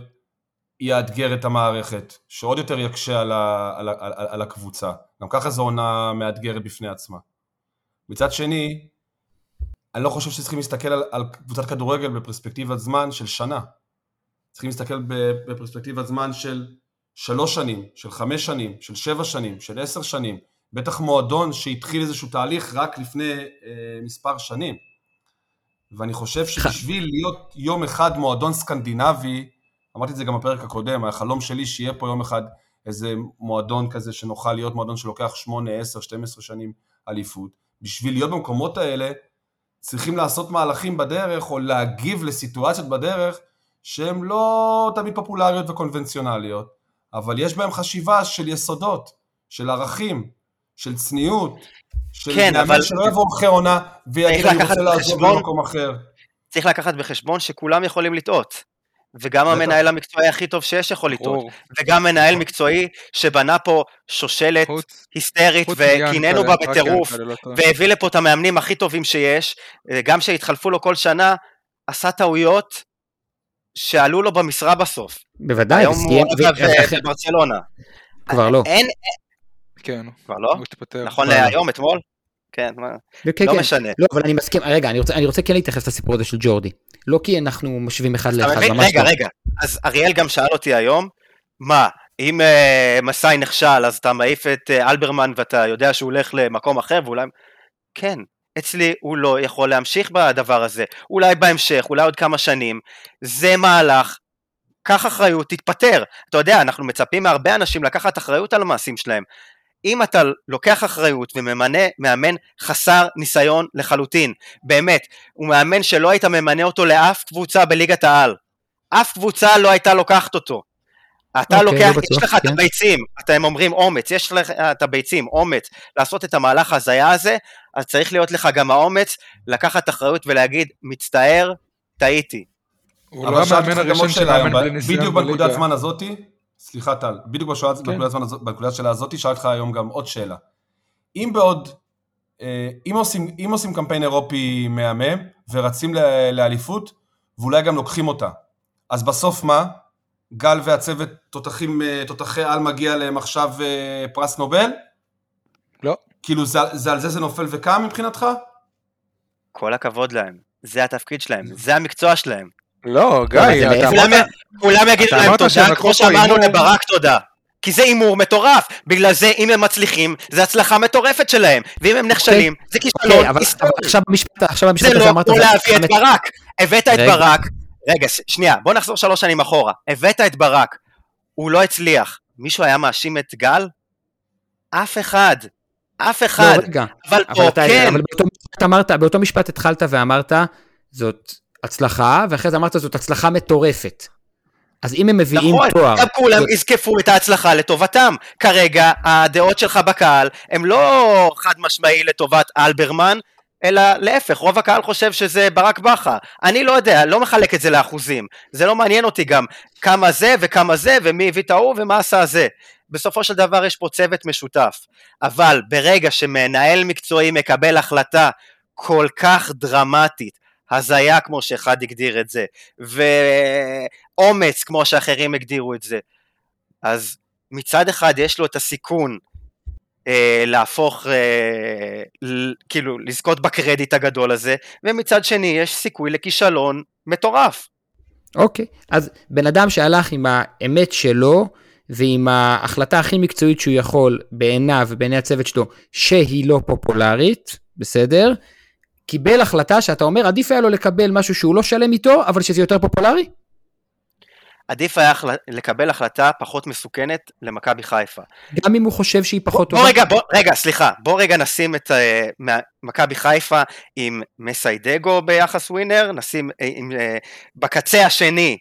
יאתגר את המערכת, שעוד יותר יקשה על, ה, על, על, על, על הקבוצה. גם ככה זו עונה מאתגרת בפני עצמה. מצד שני, אני לא חושב שצריכים להסתכל על, על קבוצת כדורגל בפרספקטיבת זמן של שנה. צריכים להסתכל בפרספקטיבת זמן של שלוש שנים, של חמש שנים, של שבע שנים, של עשר שנים. בטח מועדון שהתחיל איזשהו תהליך רק לפני אה, מספר שנים. ואני חושב שבשביל להיות יום אחד מועדון סקנדינבי, אמרתי את זה גם בפרק הקודם, החלום שלי שיהיה פה יום אחד איזה מועדון כזה שנוכל להיות מועדון שלוקח 8, 10, 12 שנים אליפות. בשביל להיות במקומות האלה צריכים לעשות מהלכים בדרך או להגיב לסיטואציות בדרך שהן לא תמיד פופולריות וקונבנציונליות, אבל יש בהן חשיבה של יסודות, של ערכים, של צניעות, של כן, אבל... שלא יבוא אחרי עונה ויגיד אני רוצה לעזוב במקום אחר. צריך לקחת בחשבון שכולם יכולים לטעות. וגם המנהל המקצועי הכי טוב שיש יכול לטעות, וגם מנהל מקצועי שבנה פה שושלת היסטרית וקינאנו בה בטירוף, לא והביא לפה את המאמנים הכי טובים שיש, גם שהתחלפו לו כל שנה, עשה טעויות שעלו לו במשרה בסוף. בוודאי, היום הוא בברצלונה. כבר לא. אין... כן. כבר לא? נכון להיום, אתמול? כן, מה, כן, לא כן. משנה. לא, אבל אני מסכים, רגע, אני רוצה, אני רוצה כן להתייחס לסיפור הזה של ג'ורדי. לא כי אנחנו משווים אחד לאחד, ממש רגע, לא. רגע, אז אריאל גם שאל אותי היום, מה, אם uh, מסאי נכשל, אז אתה מעיף את uh, אלברמן ואתה יודע שהוא הולך למקום אחר, ואולי... כן, אצלי הוא לא יכול להמשיך בדבר הזה. אולי בהמשך, אולי עוד כמה שנים. זה מהלך, קח אחריות, תתפטר. אתה יודע, אנחנו מצפים מהרבה אנשים לקחת אחריות על המעשים שלהם. אם אתה לוקח אחריות וממנה מאמן חסר ניסיון לחלוטין, באמת, הוא מאמן שלא היית ממנה אותו לאף קבוצה בליגת העל. אף קבוצה לא הייתה לוקחת אותו. אתה okay, אוקיי, לוקח, לא יש לך כן. את הביצים, אתם אומרים אומץ, יש לך את הביצים, אומץ, לעשות את המהלך ההזיה הזה, אז צריך להיות לך גם האומץ לקחת אחריות ולהגיד, מצטער, טעיתי. הוא לא המאמן הראשון שמאמן בלי ניסיון בדיוק בנקודת זמן הזאתי, סליחה טל, בדיוק כן. בנקודת השאלה הזאתי, שאלתי לך היום גם עוד שאלה. אם בעוד, אה, אם עושים, אם עושים קמפיין אירופי מהמם, ורצים לאליפות, ואולי גם לוקחים אותה, אז בסוף מה? גל והצוות תותחים, אה, תותחי על מגיע להם עכשיו אה, פרס נובל? לא. כאילו זה, זה על זה זה נופל וקם מבחינתך? כל הכבוד להם, זה התפקיד שלהם, זה המקצוע שלהם. לא, גיא, אתה אמרת... כולם יגידו להם תודה, כמו שאמרנו לברק תודה. כי זה הימור מטורף, בגלל זה אם הם מצליחים, זה הצלחה מטורפת שלהם, ואם הם נכשלים, אוקיי. זה כישלון היסטורי. עכשיו במשפט, עכשיו במשפט הזה אמרת... זה לא כמו להביא את ברק, הבאת את ברק, רגע, שנייה, בוא נחזור שלוש שנים אחורה. הבאת את ברק, הוא לא הצליח. מישהו היה מאשים את גל? אף אחד. אף אחד. לא, רגע. אבל פה אתה, כן. אבל באותו משפט אמרת, באותו משפט התחלת ואמרת, זאת הצלחה, ואחרי זה אמרת, זאת הצלחה מטורפת. אז אם הם מביאים נכון, תואר... נכון, גם כולם זאת... יזקפו את ההצלחה לטובתם. כרגע, הדעות שלך בקהל הם לא חד משמעי לטובת אלברמן, אלא להפך, רוב הקהל חושב שזה ברק בכר. אני לא יודע, לא מחלק את זה לאחוזים. זה לא מעניין אותי גם כמה זה וכמה זה ומי הביא את ההוא ומה עשה זה. בסופו של דבר יש פה צוות משותף. אבל ברגע שמנהל מקצועי מקבל החלטה כל כך דרמטית, הזיה כמו שאחד הגדיר את זה, ואומץ כמו שאחרים הגדירו את זה, אז מצד אחד יש לו את הסיכון אה, להפוך, אה, כאילו, לזכות בקרדיט הגדול הזה, ומצד שני יש סיכוי לכישלון מטורף. אוקיי, okay. אז בן אדם שהלך עם האמת שלו, ועם ההחלטה הכי מקצועית שהוא יכול בעיניו ובעיני הצוות שלו, שהיא לא פופולרית, בסדר? קיבל החלטה שאתה אומר, עדיף היה לו לקבל משהו שהוא לא שלם איתו, אבל שזה יותר פופולרי? עדיף היה לקבל החלטה פחות מסוכנת למכבי חיפה. גם אם הוא חושב שהיא פחות טובה? בוא רגע, בוא, רגע, סליחה, בוא רגע נשים את uh, מכבי חיפה עם מסיידגו ביחס ווינר, נשים uh, עם, uh, בקצה השני,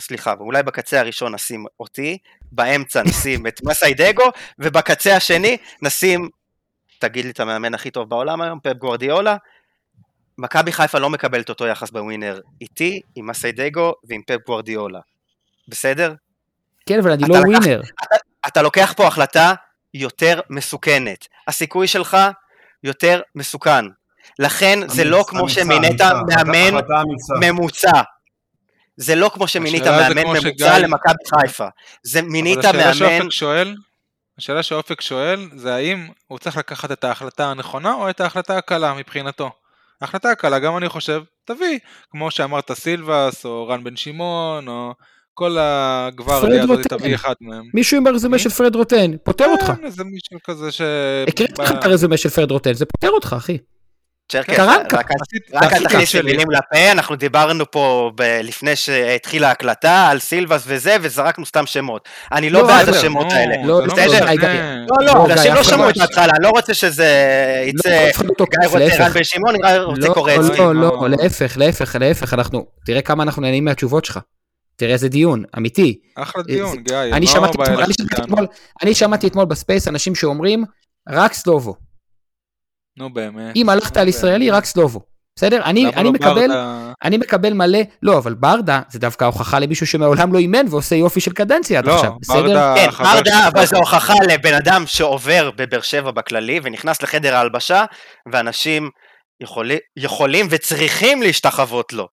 סליחה, ואולי בקצה הראשון נשים אותי, באמצע נשים את מסיידגו, ובקצה השני נשים, תגיד לי את המאמן הכי טוב בעולם היום, פפ גוורדיולה, מכבי חיפה לא מקבלת אותו יחס בווינר איתי, עם מסיידגו ועם פפ גוורדיולה. בסדר? כן, אבל אני לא לקח, ווינר. אתה, אתה לוקח פה החלטה יותר מסוכנת. הסיכוי שלך יותר מסוכן. לכן אמיץ, זה לא כמו שמינית מאמן ממוצע. זה לא כמו שמינית מאמן ממוצע למכבי חיפה. זה מינית מאמן... שואל, השאלה שאופק שואל זה האם הוא צריך לקחת את ההחלטה הנכונה או את ההחלטה הקלה מבחינתו. ההחלטה הקלה, גם אני חושב, תביא, כמו שאמרת סילבס, או רן בן שמעון, או כל הגווארדיה הזאת, תביא אחד מהם. מישהו עם הרזומה של פרד רוטן, פותר אותך. כן, איזה מישהו כזה ש... הקראתי לך את הרזומה של פרד רוטן, זה פותר אותך, אחי. צ'רקס, רק אל תכניס לי מילים לפה, אנחנו דיברנו פה לפני שהתחילה ההקלטה על סילבס וזה, וזרקנו סתם שמות. אני לא, לא בעד השמות האלה. לא, לא, בסדר? לא, לא, אנשים לא שמעו את ההתחלה, אני לא רוצה שזה יצא גיא רוצה רן בן שמעון, אני רוצה קורץ. לא, לא, להפך, להפך, להפך, אנחנו, תראה כמה אנחנו נהנים מהתשובות שלך. תראה איזה דיון, אמיתי. אחלה דיון, גיא. אני שמעתי אתמול ב space אנשים שאומרים, רק סלובו. נו באמת. אם הלכת על ישראלי, רק סלובו. בסדר? אני, אני לא מקבל, ברדה... אני מקבל מלא, לא, אבל ברדה זה דווקא הוכחה למישהו שמעולם לא אימן ועושה יופי של קדנציה עד לא, עכשיו, בסדר? ברדה כן, ברדה, אבל זו הוכחה לבן אדם שעובר בבאר שבע בכללי ונכנס לחדר ההלבשה, ואנשים יכולי, יכולים וצריכים להשתחוות לו.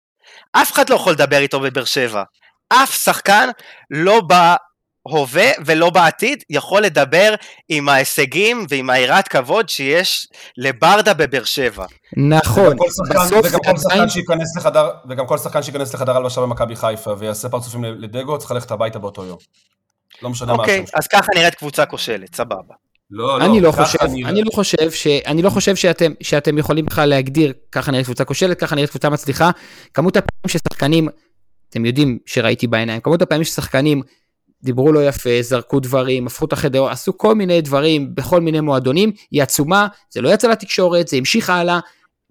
אף אחד לא יכול לדבר איתו בבאר שבע. אף שחקן לא בא הווה ולא בעתיד יכול לדבר עם ההישגים ועם היראת כבוד שיש לברדה בבאר שבע. נכון. וגם כל שחקן שייכנס לחדר הלבשה במכבי חיפה ויעשה פרצופים לדגו צריך ללכת הביתה באותו יום. לא משנה מה אוקיי, אז ככה נראית קבוצה כושלת, סבבה. לא, לא, אני לא חושב, אני, אני לא חושב, ש, אני לא חושב שאתם, שאתם יכולים בכלל להגדיר ככה נראית קבוצה כושלת, ככה נראית קבוצה מצליחה. כמות הפעמים ששחקנים, אתם יודעים שראיתי בעיניים, כמות הפעמים ששחקנים דיברו לא יפה, זרקו דברים, הפכו את החדר, עשו כל מיני דברים בכל מיני מועדונים, היא עצומה, זה לא יצא לתקשורת, זה המשיך הלאה.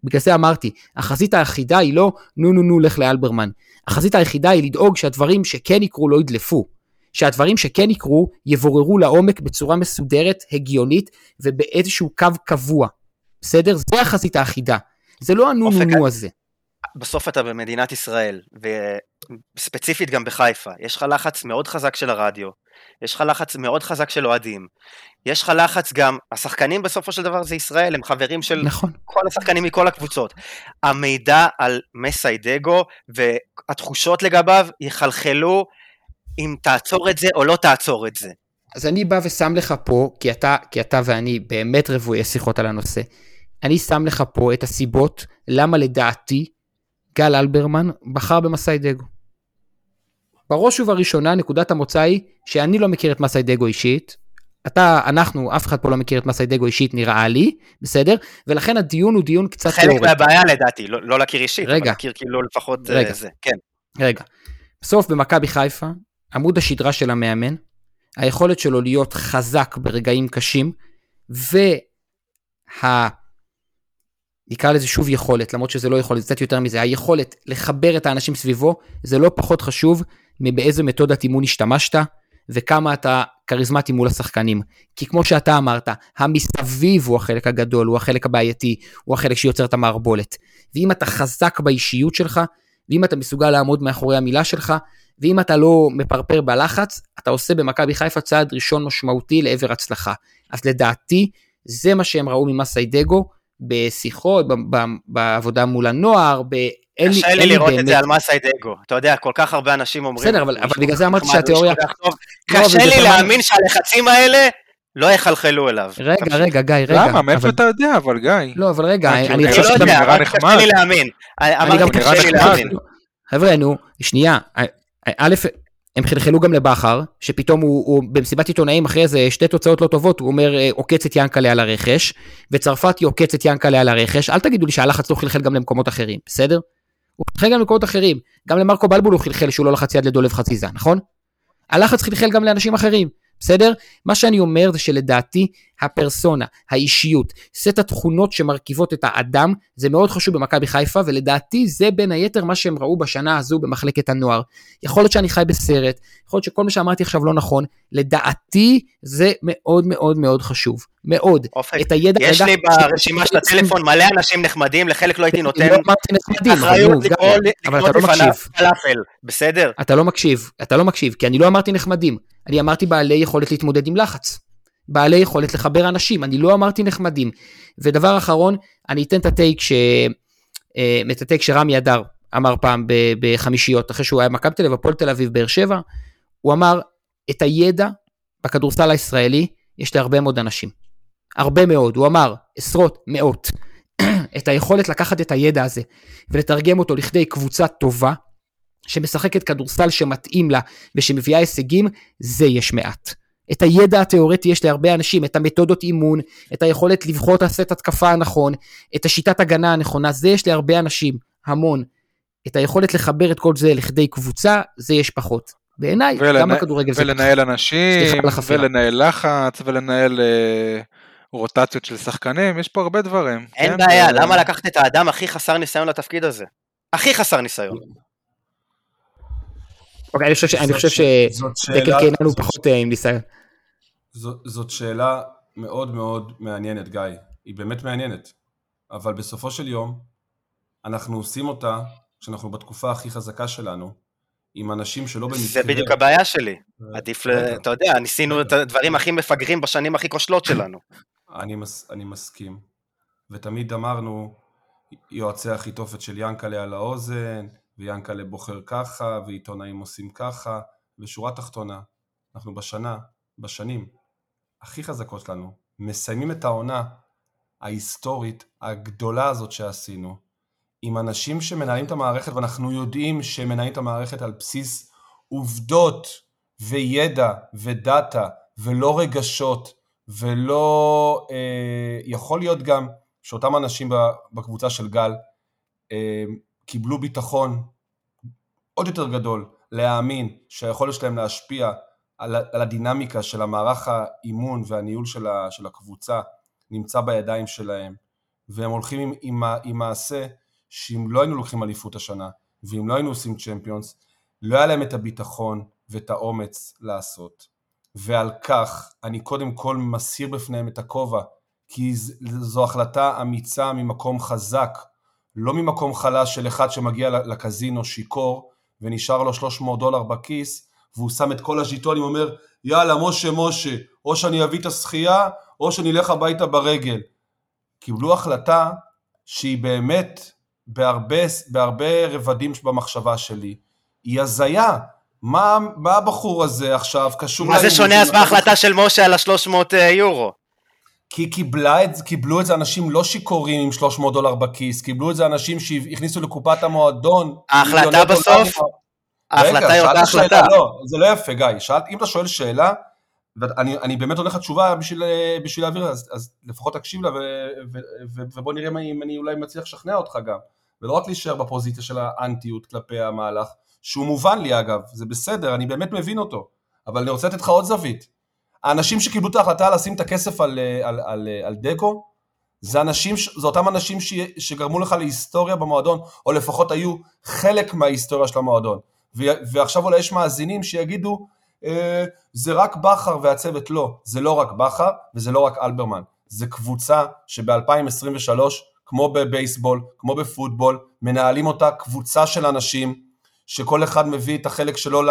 בגלל זה אמרתי, החזית היחידה היא לא נו נו נו לך לאלברמן. החזית היחידה היא לדאוג שהדברים שכן יקרו לא ידלפו. שהדברים שכן יקרו יבוררו לעומק בצורה מסודרת, הגיונית ובאיזשהו קו קבוע. בסדר? זה החזית האחידה. זה לא הנו נו נו הזה. בסוף אתה במדינת ישראל, וספציפית גם בחיפה, יש לך לחץ מאוד חזק של הרדיו, יש לך לחץ מאוד חזק של אוהדים, יש לך לחץ גם, השחקנים בסופו של דבר זה ישראל, הם חברים של נכון. כל השחקנים מכל הקבוצות. המידע על מסיידגו והתחושות לגביו יחלחלו אם תעצור את זה או לא תעצור את זה. אז אני בא ושם לך פה, כי אתה, כי אתה ואני באמת רבויי שיחות על הנושא, אני שם לך פה את הסיבות למה לדעתי גל אלברמן בחר במסאי דגו. בראש ובראשונה נקודת המוצא היא שאני לא מכיר את מסאי דגו אישית, אתה, אנחנו, אף אחד פה לא מכיר את מסאי דגו אישית נראה לי, בסדר? ולכן הדיון הוא דיון קצת תיאורטי. חלק מהבעיה לדעתי, לא, לא להכיר אישית, רגע, אבל להכיר כאילו לפחות אה, רגע, זה, כן. רגע, בסוף במכבי חיפה, עמוד השדרה של המאמן, היכולת שלו להיות חזק ברגעים קשים, וה... נקרא לזה שוב יכולת, למרות שזה לא יכולת, זה קצת יותר מזה, היכולת לחבר את האנשים סביבו, זה לא פחות חשוב מבאיזה מתודת אימון השתמשת, וכמה אתה כריזמטי מול השחקנים. כי כמו שאתה אמרת, המסביב הוא החלק הגדול, הוא החלק הבעייתי, הוא החלק שיוצר את המערבולת. ואם אתה חזק באישיות שלך, ואם אתה מסוגל לעמוד מאחורי המילה שלך, ואם אתה לא מפרפר בלחץ, אתה עושה במכבי חיפה צעד ראשון משמעותי לעבר הצלחה. אז לדעתי, זה מה שהם ראו ממסיידגו בשיחות, בעבודה מול הנוער, ב... קשה לי לראות את זה על מסיידגו, אתה יודע, כל כך הרבה אנשים אומרים... בסדר, אבל בגלל זה אמרתי שהתיאוריה... לא, קשה לי להאמין שהלחצים האלה לא יחלחלו אליו. רגע, רגע, גיא, רגע. למה? מאיפה אתה יודע, אבל גיא? לא, אבל רגע, אני חושב שאתה... לא יודע, קשה לי להאמין. אמרתי, קשה לי להאמין. חבר'ה, נו, שנייה, א', הם חלחלו גם לבכר, שפתאום הוא, הוא במסיבת עיתונאים אחרי איזה שתי תוצאות לא טובות, הוא אומר אה, עוקץ את ינקלה על הרכש, וצרפתי עוקץ את ינקלה על הרכש, אל תגידו לי שהלחץ לא חלחל גם למקומות אחרים, בסדר? הוא חלחל גם למקומות אחרים, גם למרקו בלבול הוא חלחל שהוא לא לחץ יד לדולב חציזה, נכון? הלחץ חלחל גם לאנשים אחרים, בסדר? מה שאני אומר זה שלדעתי הפרסונה, האישיות, סט התכונות שמרכיבות את האדם, זה מאוד חשוב במכבי חיפה, ולדעתי זה בין היתר מה שהם ראו בשנה הזו במחלקת הנוער. יכול להיות שאני חי בסרט, יכול להיות שכל מה שאמרתי עכשיו לא נכון, לדעתי זה מאוד מאוד מאוד חשוב. מאוד. אופק, את הידע... יש לי ברשימה של הטלפון מלא אנשים נחמדים, לחלק לא הייתי נותן לא אחריות לקרוא לא לפניו פלאפל, בסדר? אתה לא מקשיב, אתה לא מקשיב, כי אני לא אמרתי נחמדים, אני אמרתי בעלי יכולת להתמודד עם לחץ. בעלי יכולת לחבר אנשים, אני לא אמרתי נחמדים. ודבר אחרון, אני אתן את הטייק, ש... אה, את הטייק שרמי אדר אמר פעם בחמישיות, אחרי שהוא היה מכבי תל אביב, הפועל תל אביב, באר שבע, הוא אמר, את הידע בכדורסל הישראלי יש להרבה מאוד אנשים. הרבה מאוד, הוא אמר, עשרות, מאות. את היכולת לקחת את הידע הזה ולתרגם אותו לכדי קבוצה טובה, שמשחקת כדורסל שמתאים לה ושמביאה הישגים, זה יש מעט. את הידע התיאורטי יש להרבה אנשים, את המתודות אימון, את היכולת לבחור את הסט התקפה הנכון, את השיטת הגנה הנכונה, זה יש להרבה אנשים, המון. את היכולת לחבר את כל זה לכדי קבוצה, זה יש פחות. בעיניי, ולנ... גם בכדורגל זה... ולנהל אנשים, ולנהל לחץ, ולנהל אה, רוטציות של שחקנים, יש פה הרבה דברים. אין כן? בעיה, ו... למה לקחת את האדם הכי חסר ניסיון לתפקיד הזה? הכי חסר ניסיון. אוקיי, אני חושב ש... אני חושב שדקל קיינן הוא פחות אה, עם ניסיון. זאת שאלה מאוד מאוד מעניינת, גיא. היא באמת מעניינת. אבל בסופו של יום, אנחנו עושים אותה כשאנחנו בתקופה הכי חזקה שלנו, עם אנשים שלא במקרה... זה בדיוק הבעיה שלי. עדיף, אתה יודע, ניסינו את הדברים הכי מפגרים בשנים הכי כושלות שלנו. אני, מס, אני מסכים. ותמיד אמרנו, יועצי החיתופת של ינקלה על האוזן, ויאנקלה בוחר ככה, ועיתונאים עושים ככה, ושורה תחתונה, אנחנו בשנה, בשנים הכי חזקות שלנו, מסיימים את העונה ההיסטורית הגדולה הזאת שעשינו, עם אנשים שמנהלים את המערכת, ואנחנו יודעים שהם מנהלים את המערכת על בסיס עובדות וידע ודאטה, ולא רגשות ולא... אה, יכול להיות גם שאותם אנשים בקבוצה של גל אה, קיבלו ביטחון עוד יותר גדול להאמין שהיכולת שלהם להשפיע על, על הדינמיקה של המערך האימון והניהול של, ה, של הקבוצה נמצא בידיים שלהם, והם הולכים עם, עם, עם מעשה שאם לא היינו לוקחים אליפות השנה, ואם לא היינו עושים צ'מפיונס, לא היה להם את הביטחון ואת האומץ לעשות. ועל כך אני קודם כל מסיר בפניהם את הכובע, כי זו החלטה אמיצה ממקום חזק, לא ממקום חלש של אחד שמגיע לקזינו שיכור ונשאר לו 300 דולר בכיס, והוא שם את כל הז'יטונים, אומר, יאללה, משה, משה, או שאני אביא את השחייה, או שאני אלך הביתה ברגל. קיבלו החלטה שהיא באמת בהרבה, בהרבה רבדים במחשבה שלי, היא הזיה. מה, מה הבחור הזה עכשיו קשור... מה זה שונה אז מההחלטה של משה על ה-300 אה, יורו? כי קיבלה את, קיבלו את זה אנשים לא שיכורים עם 300 דולר בכיס, קיבלו את זה אנשים שהכניסו לקופת המועדון. ההחלטה בסוף? ההחלטה היא אותה החלטה. לא, זה לא יפה, גיא. שאלת, אם אתה שואל שאלה, ואני באמת עונה לך תשובה בשביל, בשביל להעביר, אז, אז לפחות תקשיב לה ו, ו, ו, ובוא נראה אם אני אולי מצליח לשכנע אותך גם. ולא רק להישאר בפוזיציה של האנטיות כלפי המהלך, שהוא מובן לי אגב, זה בסדר, אני באמת מבין אותו, אבל אני רוצה לתת לך עוד זווית. האנשים שקיבלו את ההחלטה לשים את הכסף על, על, על, על דגו, זה, אנשים, זה אותם אנשים ש, שגרמו לך להיסטוריה במועדון, או לפחות היו חלק מההיסטוריה של המועדון. ועכשיו אולי יש מאזינים שיגידו, אה, זה רק בכר והצוות, לא, זה לא רק בכר וזה לא רק אלברמן, זה קבוצה שב-2023, כמו בבייסבול, כמו בפוטבול, מנהלים אותה קבוצה של אנשים, שכל אחד מביא את החלק שלו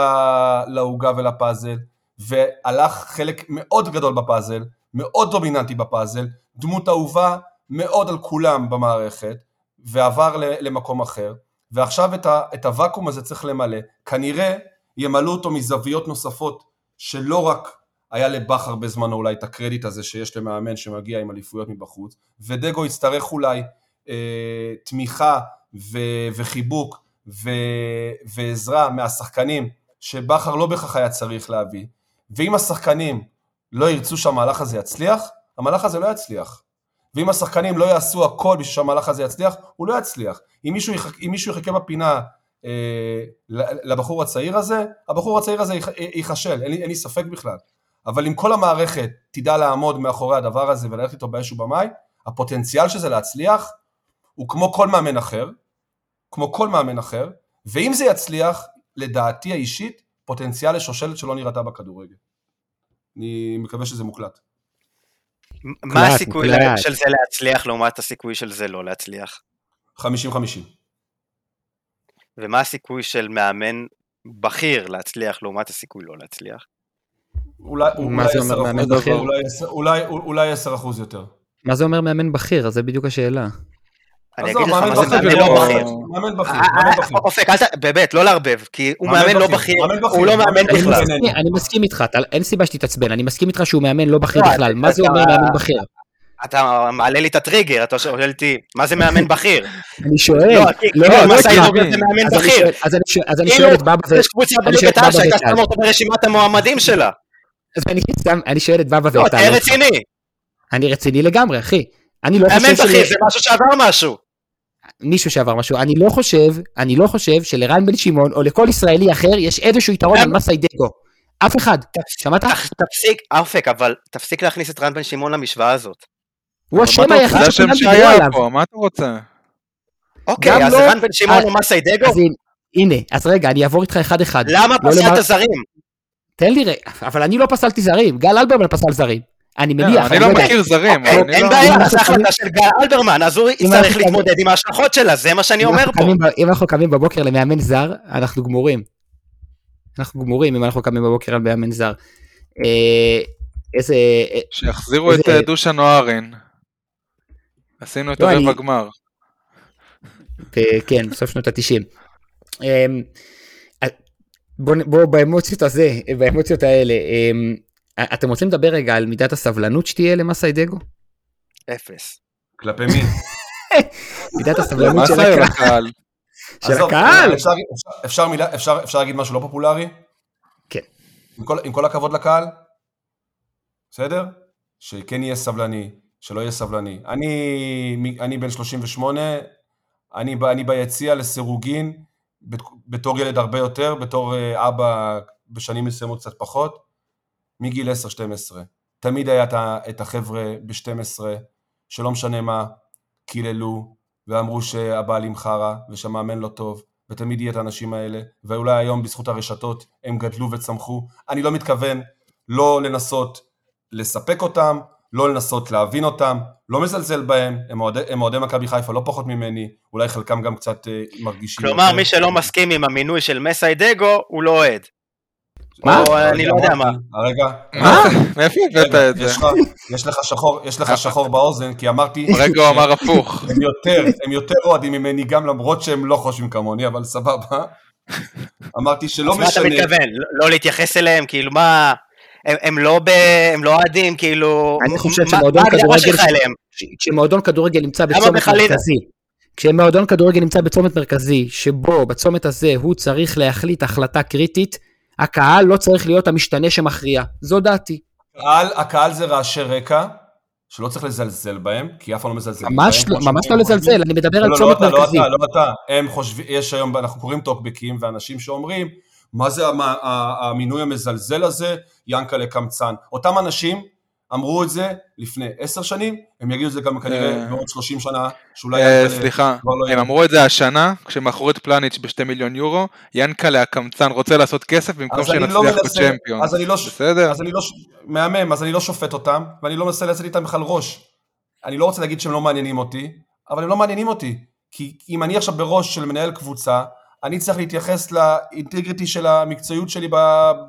לעוגה ולפאזל, והלך חלק מאוד גדול בפאזל, מאוד דומיננטי בפאזל, דמות אהובה מאוד על כולם במערכת, ועבר למקום אחר, ועכשיו את, ה, את הוואקום הזה צריך למלא, כנראה ימלאו אותו מזוויות נוספות שלא רק היה לבכר בזמנו אולי את הקרדיט הזה שיש למאמן שמגיע עם אליפויות מבחוץ, ודגו יצטרך אולי אה, תמיכה ו, וחיבוק ו, ועזרה מהשחקנים שבכר לא בהכרח היה צריך להביא, ואם השחקנים לא ירצו שהמהלך הזה יצליח, המהלך הזה לא יצליח. ואם השחקנים לא יעשו הכל בשביל שהמהלך הזה יצליח, הוא לא יצליח. אם מישהו, יח, אם מישהו יחכה בפינה אה, לבחור הצעיר הזה, הבחור הצעיר הזה ייכשל, אין, אין לי ספק בכלל. אבל אם כל המערכת תדע לעמוד מאחורי הדבר הזה וללכת איתו באש ובמים, הפוטנציאל של זה להצליח הוא כמו כל מאמן אחר, כמו כל מאמן אחר, ואם זה יצליח, לדעתי האישית, פוטנציאל לשושלת שלא נראתה בכדורגל. אני מקווה שזה מוקלט. מה הסיכוי של זה להצליח לעומת הסיכוי של זה לא להצליח? 50-50. ומה הסיכוי של מאמן בכיר להצליח לעומת הסיכוי לא להצליח? אולי 10 אחוז יותר. מה זה אומר מאמן בכיר? זה בדיוק השאלה. אני אגיד לך מה זה מאמן לא בכיר. מאמן בכיר, מאמן בכיר. אופק, באמת, לא לערבב, כי הוא מאמן לא בכיר, הוא לא מאמן בכלל. אני מסכים איתך, אין סיבה שתתעצבן, אני מסכים איתך שהוא מאמן לא בכיר בכלל, מה זה אומר מאמן בכיר? אתה מעלה לי את הטריגר, אתה שואל אותי, מה זה מאמן בכיר? אני שואל, לא, לא, לא, מה זה מאמן בכיר? אז אני שואל את בבא ו... יש קבוצה בליגת העל שהייתה שמה אותו ברשימת המועמדים שלה. אז אני שואל את בבא ואתה. לא, תהיה רציני. אני רציני לגמרי, אחי. אני לא חושב... מאמן בכיר זה משהו שעבר משהו. מישהו שעבר משהו, אני לא חושב, אני לא חושב שלרן בן שמעון או לכל ישראלי אחר יש איזשהו יתרון על מסאי דגו. אף אחד. שמעת? תפסיק, אופק, אבל תפסיק להכניס את רן בן שמעון למשוואה הזאת. הוא השם היחיד שכולם דיברו עליו. מה אתה רוצה? אוקיי, אז לא- רן בן שמעון הוא מסאי דגו? הנה, אז רגע, אני אעבור איתך אחד אחד. למה לא פסלת זרים? תן לי רגע, אבל אני לא פסלתי זרים, גל אלברמן פסל זרים. אני כן, מניח. אני לא מכיר זרים. אין לא- בעיה, זו החלטה של גל אלברמן, אז הוא יצטרך להתמודד עם ההשלכות שלה, זה מה שאני אומר פה. אם אנחנו קמים בבוקר למאמן זר, אנחנו גמורים. אנחנו גמורים אם אנחנו קמים בבוקר על מאמן זר. אה, איזה... שיחזירו את אה, דושן אוהרן. עשינו את לא, הרבע גמר. כן, בסוף שנות התשעים. בואו באמוציות הזה, באמוציות האלה, אתם רוצים לדבר רגע על מידת הסבלנות שתהיה למסאי אפס. כלפי מי? מידת הסבלנות של הקהל. של הקהל? אפשר להגיד משהו לא פופולרי? כן. עם כל הכבוד לקהל? בסדר? שכן יהיה סבלני, שלא יהיה סבלני. אני, אני בן 38, אני, אני ביציע לסירוגין, בתור ילד הרבה יותר, בתור אה, אבא בשנים מסוימות קצת פחות, מגיל 10-12. תמיד היה את החבר'ה ב-12, שלא משנה מה, קיללו, ואמרו שהבעלים חרא, ושהמאמן לא טוב, ותמיד יהיה את האנשים האלה, ואולי היום בזכות הרשתות הם גדלו וצמחו. אני לא מתכוון לא לנסות לספק אותם, לא לנסות להבין אותם, לא מזלזל בהם, הם אוהדי מכבי חיפה לא פחות ממני, אולי חלקם גם קצת אה, מרגישים... כלומר, יותר. מי שלא מסכים עם המינוי של מסיידגו, הוא לא אוהד. מה? אני לא יודע מה. רגע. מה? מאיפה הבאת את זה? יש לך שחור, יש לך שחור באוזן, כי אמרתי... רגע הוא אמר הפוך. הם יותר, הם יותר אוהדים ממני גם למרות שהם לא חושבים כמוני, אבל סבבה. אמרתי שלא משנה... אז מה אתה מתכוון? לא להתייחס אליהם? כאילו מה... הם לא לא אוהדים, כאילו... אני חושב שמועדון כדורגל... כשמועדון כדורגל נמצא בצומת מרכזי, כשמועדון כדורגל נמצא בצומת מרכזי, שבו בצומת הזה הוא צריך להחליט החלטה קריטית, הקהל לא צריך להיות המשתנה שמכריע. זו דעתי. הקהל, הקהל זה רעשי רקע, שלא צריך לזלזל בהם, כי אף פעם לא מזלזל בהם. ממש לא, ממש לא לזלזל, אני מדבר על לא, לא, צומת לא מרכזי. לא אתה, לא אתה, הם חושבים, יש היום, אנחנו קוראים טוקבקים, ואנשים שאומרים, מה זה המינוי המזלזל הזה, ינקלה קמצן. אותם אנשים אמרו את זה לפני עשר שנים, הם יגידו את זה גם כנראה אה. בעוד שלושים שנה, שאולי... אה, סליחה, לא הם אמרו את זה השנה, כשמכרו את פלניץ' בשתי מיליון יורו, ינקלה הקמצן רוצה לעשות כסף במקום שנצליח בצ'מפיון. אז אני לא... בסדר. אז אני לא... מהמם, אז אני לא שופט אותם, ואני לא מנסה לצאת איתם בכלל ראש. אני לא רוצה להגיד שהם לא מעניינים אותי, אבל הם לא מעניינים אותי. כי אם אני עכשיו בראש של מנהל קבוצה, אני צריך להתייחס לאינטגריטי של המקצועיות שלי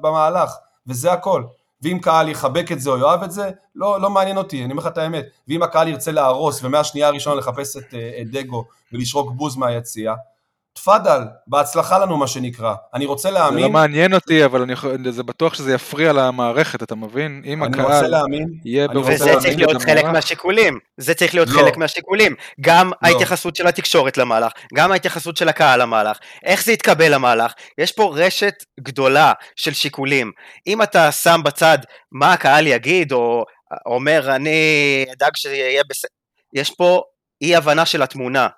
במהלך, וזה הכל. ואם קהל יחבק את זה או יאהב את זה, לא, לא מעניין אותי, אני אומר לך את האמת. ואם הקהל ירצה להרוס ומהשנייה הראשונה לחפש את, אה, את דגו ולשרוק בוז מהיציאה, תפאדל, בהצלחה לנו מה שנקרא. אני רוצה להאמין... זה לא מעניין אותי, אבל אני יכול, זה בטוח שזה יפריע למערכת, אתה מבין? אם הקהל... אני רוצה להאמין... יהיה וזה צריך להיות חלק מהשיקולים. זה צריך להיות לא. חלק מהשיקולים. גם לא. ההתייחסות של התקשורת למהלך, גם ההתייחסות של הקהל למהלך. איך זה יתקבל למהלך? יש פה רשת גדולה של שיקולים. אם אתה שם בצד מה הקהל יגיד, או אומר אני אדאג שיהיה בסדר, יש פה אי הבנה של התמונה.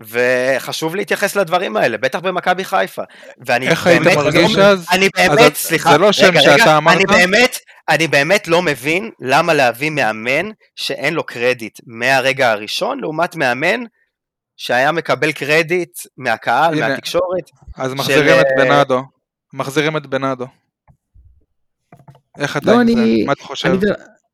וחשוב להתייחס לדברים האלה, בטח במכבי חיפה. ואני איך היית מרגיש לא, אז? אני באמת, אז סליחה, זה לא שם רגע, שאתה אמרת? אני באמת, אני באמת לא מבין למה להביא מאמן שאין לו קרדיט מהרגע הראשון, לעומת מאמן שהיה מקבל קרדיט מהקהל, הנה, מהתקשורת. אז מחזירים של... את אה, בנאדו. מחזירים את בנאדו. איך אתה לא, עם אני, זה? מה אתה חושב? אני,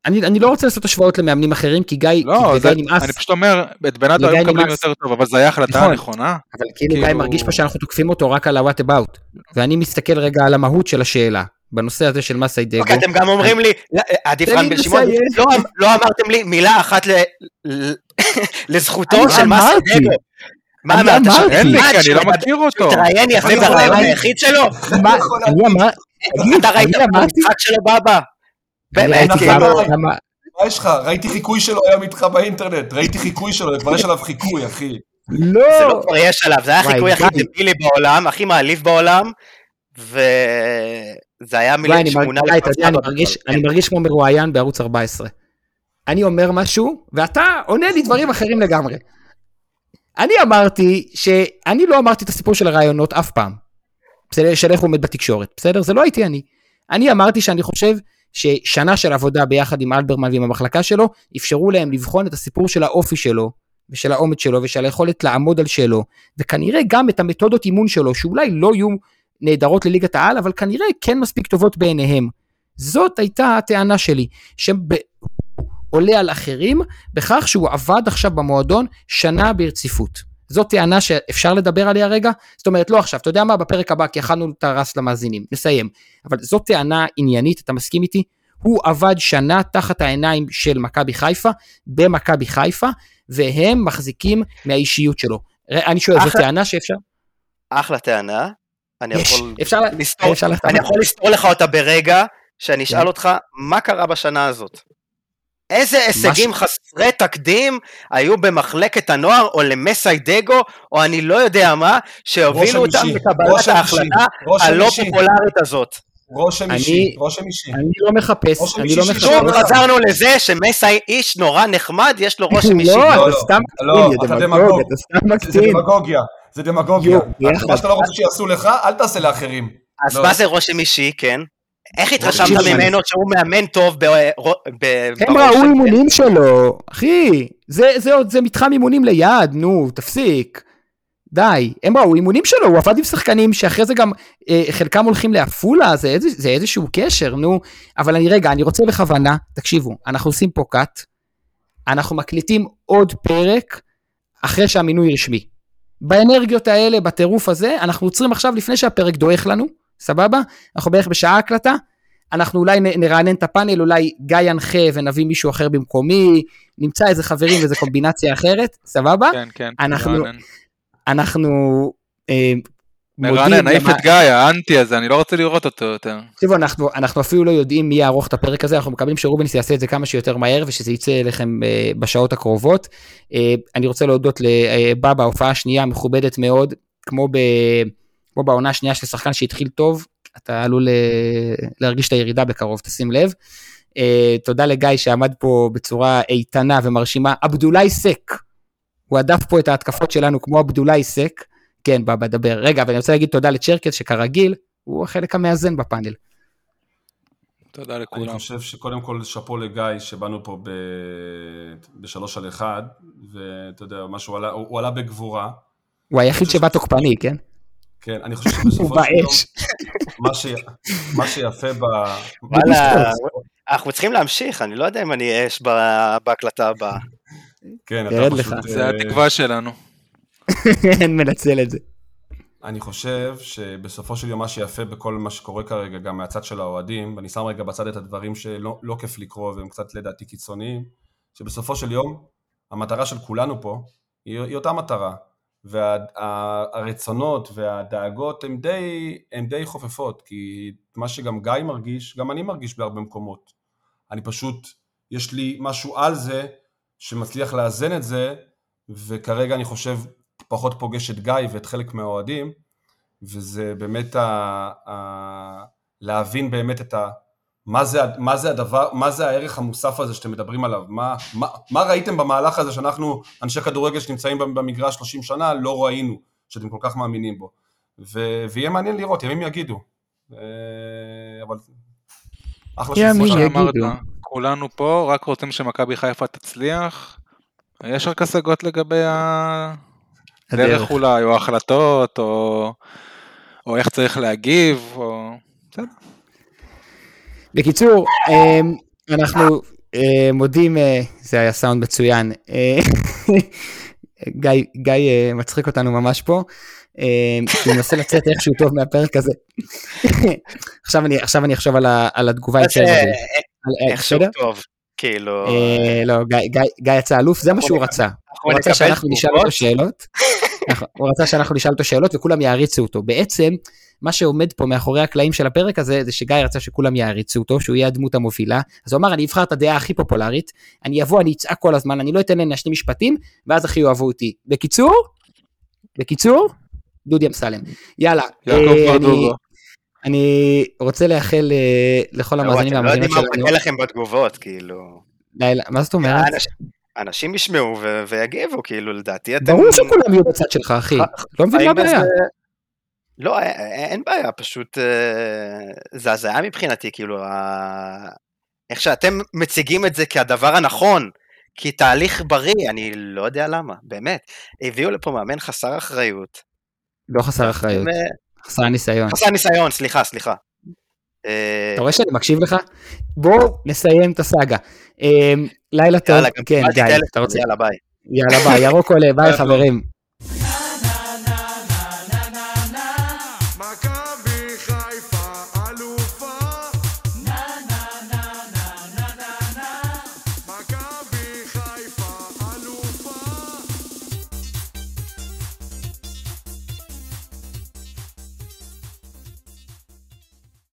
אני, אני לא רוצה לעשות השוואות למאמנים אחרים, כי גיא, לא, כי זה, גיא נמאס. אני פשוט אומר, את בנאדו היו מקבלים יותר טוב, אבל זו הייתה החלטה נכון, נכונה. אבל כאילו, כאילו גיא מרגיש פה שאנחנו תוקפים אותו רק על ה-what about, ואני מסתכל רגע על המהות של השאלה, בנושא הזה של מסאי דגו. אוקיי, אתם גם אומרים לי, עדיף רן בן שמעון, לא, לא אמרתם לי מילה אחת לזכותו של מסאי דגו. מה אמרת? אין לי, כי אני לא מכיר אותו. תראיין יפה ברעיון היחיד שלו? אני אמרתי, אתה ראית את המשחק שלו בבא? באמת, כאילו... מה יש לך? ראיתי חיקוי שלו היום איתך באינטרנט, ראיתי חיקוי שלו, כבר יש עליו חיקוי, אחי. לא! זה לא כבר יש עליו, זה היה החיקוי הכי דבילי בעולם, הכי מעליב בעולם, וזה היה מיליון שמונה אני מרגיש כמו מרואיין בערוץ 14. אני אומר משהו, ואתה עונה לי דברים אחרים לגמרי. אני אמרתי שאני לא אמרתי את הסיפור של הרעיונות אף פעם. בסדר, של איך הוא עומד בתקשורת, בסדר? זה לא הייתי אני. אני אמרתי שאני חושב ששנה של עבודה ביחד עם אלברמן ועם המחלקה שלו, אפשרו להם לבחון את הסיפור של האופי שלו, ושל האומץ שלו, ושל היכולת לעמוד על שלו, וכנראה גם את המתודות אימון שלו, שאולי לא יהיו נהדרות לליגת העל, אבל כנראה כן מספיק טובות בעיניהם. זאת הייתה הטענה שלי, שעולה על אחרים בכך שהוא עבד עכשיו במועדון שנה ברציפות. זאת טענה שאפשר לדבר עליה רגע? זאת אומרת, לא עכשיו, אתה יודע מה, בפרק הבא, כי יכלנו את הרס למאזינים, נסיים. אבל זאת טענה עניינית, אתה מסכים איתי? הוא עבד שנה תחת העיניים של מכבי חיפה, במכבי חיפה, והם מחזיקים מהאישיות שלו. אני שואל, זו טענה שאפשר? אחלה טענה. אני יכול אפשר, לסתור, אפשר אני יכול לסתור לך אותה ברגע שאני אשאל כן. אותך, מה קרה בשנה הזאת? איזה הישגים מש... חסרי תקדים היו במחלקת הנוער או למסי דגו או אני לא יודע מה שהובילו אותם לקבלת ההחלטה הלא פופולרית הזאת. רושם אישי, רושם אישי. אני לא מחפש, אני לא מחפש. שוב חזרנו לזה שמסי איש נורא נחמד, יש לו רושם אישי. לא, אתה סתם מקטין, אתה סתם מקטין. זה דמגוגיה, זה דמגוגיה. מה שאתה לא רוצה שיעשו לך, אל תעשה לאחרים. אז מה זה רושם אישי, כן? איך התרשמת ממנו שהוא מאמן טוב ב... הם ראו אימונים שלו, אחי, זה מתחם אימונים ליד, נו, תפסיק. די, הם ראו אימונים שלו, הוא עבד עם שחקנים שאחרי זה גם אה, חלקם הולכים לעפולה, זה, איזה, זה איזשהו קשר, נו. אבל אני רגע, אני רוצה בכוונה, תקשיבו, אנחנו עושים פה קאט, אנחנו מקליטים עוד פרק אחרי שהמינוי רשמי. באנרגיות האלה, בטירוף הזה, אנחנו עוצרים עכשיו לפני שהפרק דועך לנו, סבבה? אנחנו בערך בשעה הקלטה, אנחנו אולי נרענן את הפאנל, אולי גיא ינחה ונביא מישהו אחר במקומי, נמצא איזה חברים ואיזה קומבינציה אחרת, סבבה? כן, כן. אנחנו, אנחנו אה, מרענן, נעיף את גיא, האנטי הזה, אני לא רוצה לראות אותו יותר. תקשיבו, אנחנו, אנחנו אפילו לא יודעים מי יערוך את הפרק הזה, אנחנו מקווים שרובינס יעשה את זה כמה שיותר מהר ושזה יצא אליכם אה, בשעות הקרובות. אה, אני רוצה להודות לבבא, ההופעה השנייה מכובדת מאוד, כמו, ב, כמו בעונה השנייה של שחקן שהתחיל טוב, אתה עלול להרגיש את הירידה בקרוב, תשים לב. תודה לגיא שעמד פה בצורה איתנה ומרשימה, עבדולאי סק, הוא הדף פה את ההתקפות שלנו כמו עבדולאי סק. כן, בא בדבר. רגע, ואני רוצה להגיד תודה לצ'רקס, שכרגיל, הוא החלק המאזן בפאנל. תודה לכולם. אני חושב שקודם כל שאפו לגיא, שבאנו פה ב... בשלוש על אחד, ואתה יודע, מה שהוא עלה, הוא, הוא עלה בגבורה. הוא היחיד שבא תוקפני, כן? כן, אני חושב שבסופו של יום, מה, שיפה ב... וואלה, אנחנו צריכים להמשיך, אני לא יודע אם אני אש בהקלטה הבאה. כן, אתה פשוט... זה התקווה שלנו. אין מנצל את זה. אני חושב שבסופו של יום מה שיפה בכל מה שקורה כרגע, גם מהצד של האוהדים, ואני שם רגע בצד את הדברים שלא לא כיף לקרוא והם קצת לדעתי קיצוניים, שבסופו של יום המטרה של כולנו פה היא, היא אותה מטרה, והרצונות וה, והדאגות הם די, די חופפות, כי מה שגם גיא מרגיש, גם אני מרגיש בהרבה מקומות. אני פשוט, יש לי משהו על זה שמצליח לאזן את זה, וכרגע אני חושב פחות פוגש את גיא ואת חלק מהאוהדים, וזה באמת ה, ה, להבין באמת את ה... מה זה, מה זה הדבר, מה זה הערך המוסף הזה שאתם מדברים עליו? מה, מה, מה ראיתם במהלך הזה שאנחנו, אנשי כדורגל שנמצאים במגרש 30 שנה, לא ראינו, שאתם כל כך מאמינים בו? ו, ויהיה מעניין לראות, ימים יגידו. אה, אבל אחלה ימים יגידו. כולנו פה, רק רוצים שמכבי חיפה תצליח. יש רק השגות לגבי הדרך אולי, או החלטות, או, או איך צריך להגיב, או... בסדר. בקיצור, אמ, אנחנו אה, מודים, אה, זה היה סאונד מצוין. אה, גיא, גיא מצחיק אותנו ממש פה. שהוא מנסה לצאת איכשהו טוב מהפרק הזה. עכשיו אני עכשיו אני אחשוב על התגובה היטב הזה. איכשהו טוב. כאילו... לא, גיא יצא אלוף, זה מה שהוא רצה. הוא רצה שאנחנו נשאל אותו שאלות. נכון, הוא רצה שאנחנו נשאל אותו שאלות וכולם יעריצו אותו. בעצם, מה שעומד פה מאחורי הקלעים של הפרק הזה, זה שגיא רצה שכולם יעריצו אותו, שהוא יהיה הדמות המובילה. אז הוא אמר, אני אבחר את הדעה הכי פופולרית, אני אבוא, אני אצעק כל הזמן, אני לא אתן להם להשלים משפטים, ואז הכי יאהבו אותי. בקיצור, בקיצור, דודי אמסלם. יאללה. אני רוצה לאחל אה, לכל המאזינים והמאזינות שלנו. אתם לא יודעים מה מחכה לכם בתגובות, כאילו. מה זאת אומרת? אנשים ישמעו ויגיבו, כאילו, לדעתי אתם... ברור שכולם יהיו בצד שלך, אחי. לא מבין מה הבעיה. לא, אין בעיה, פשוט אה, זה הזיה מבחינתי, כאילו, איך שאתם מציגים את זה כהדבר הנכון, כתהליך בריא, אני לא יודע למה, באמת. הביאו לפה מאמן חסר אחריות. לא חסר אחריות. חסר ניסיון. חסר ניסיון, סליחה, סליחה. אה, אתה רואה שאני מקשיב לך? בואו נסיים את הסאגה. אה, לילה טוב, כן, גיא, אתה רוצה? יאללה ביי. יאללה ביי, ירוק עולה, ביי חברים.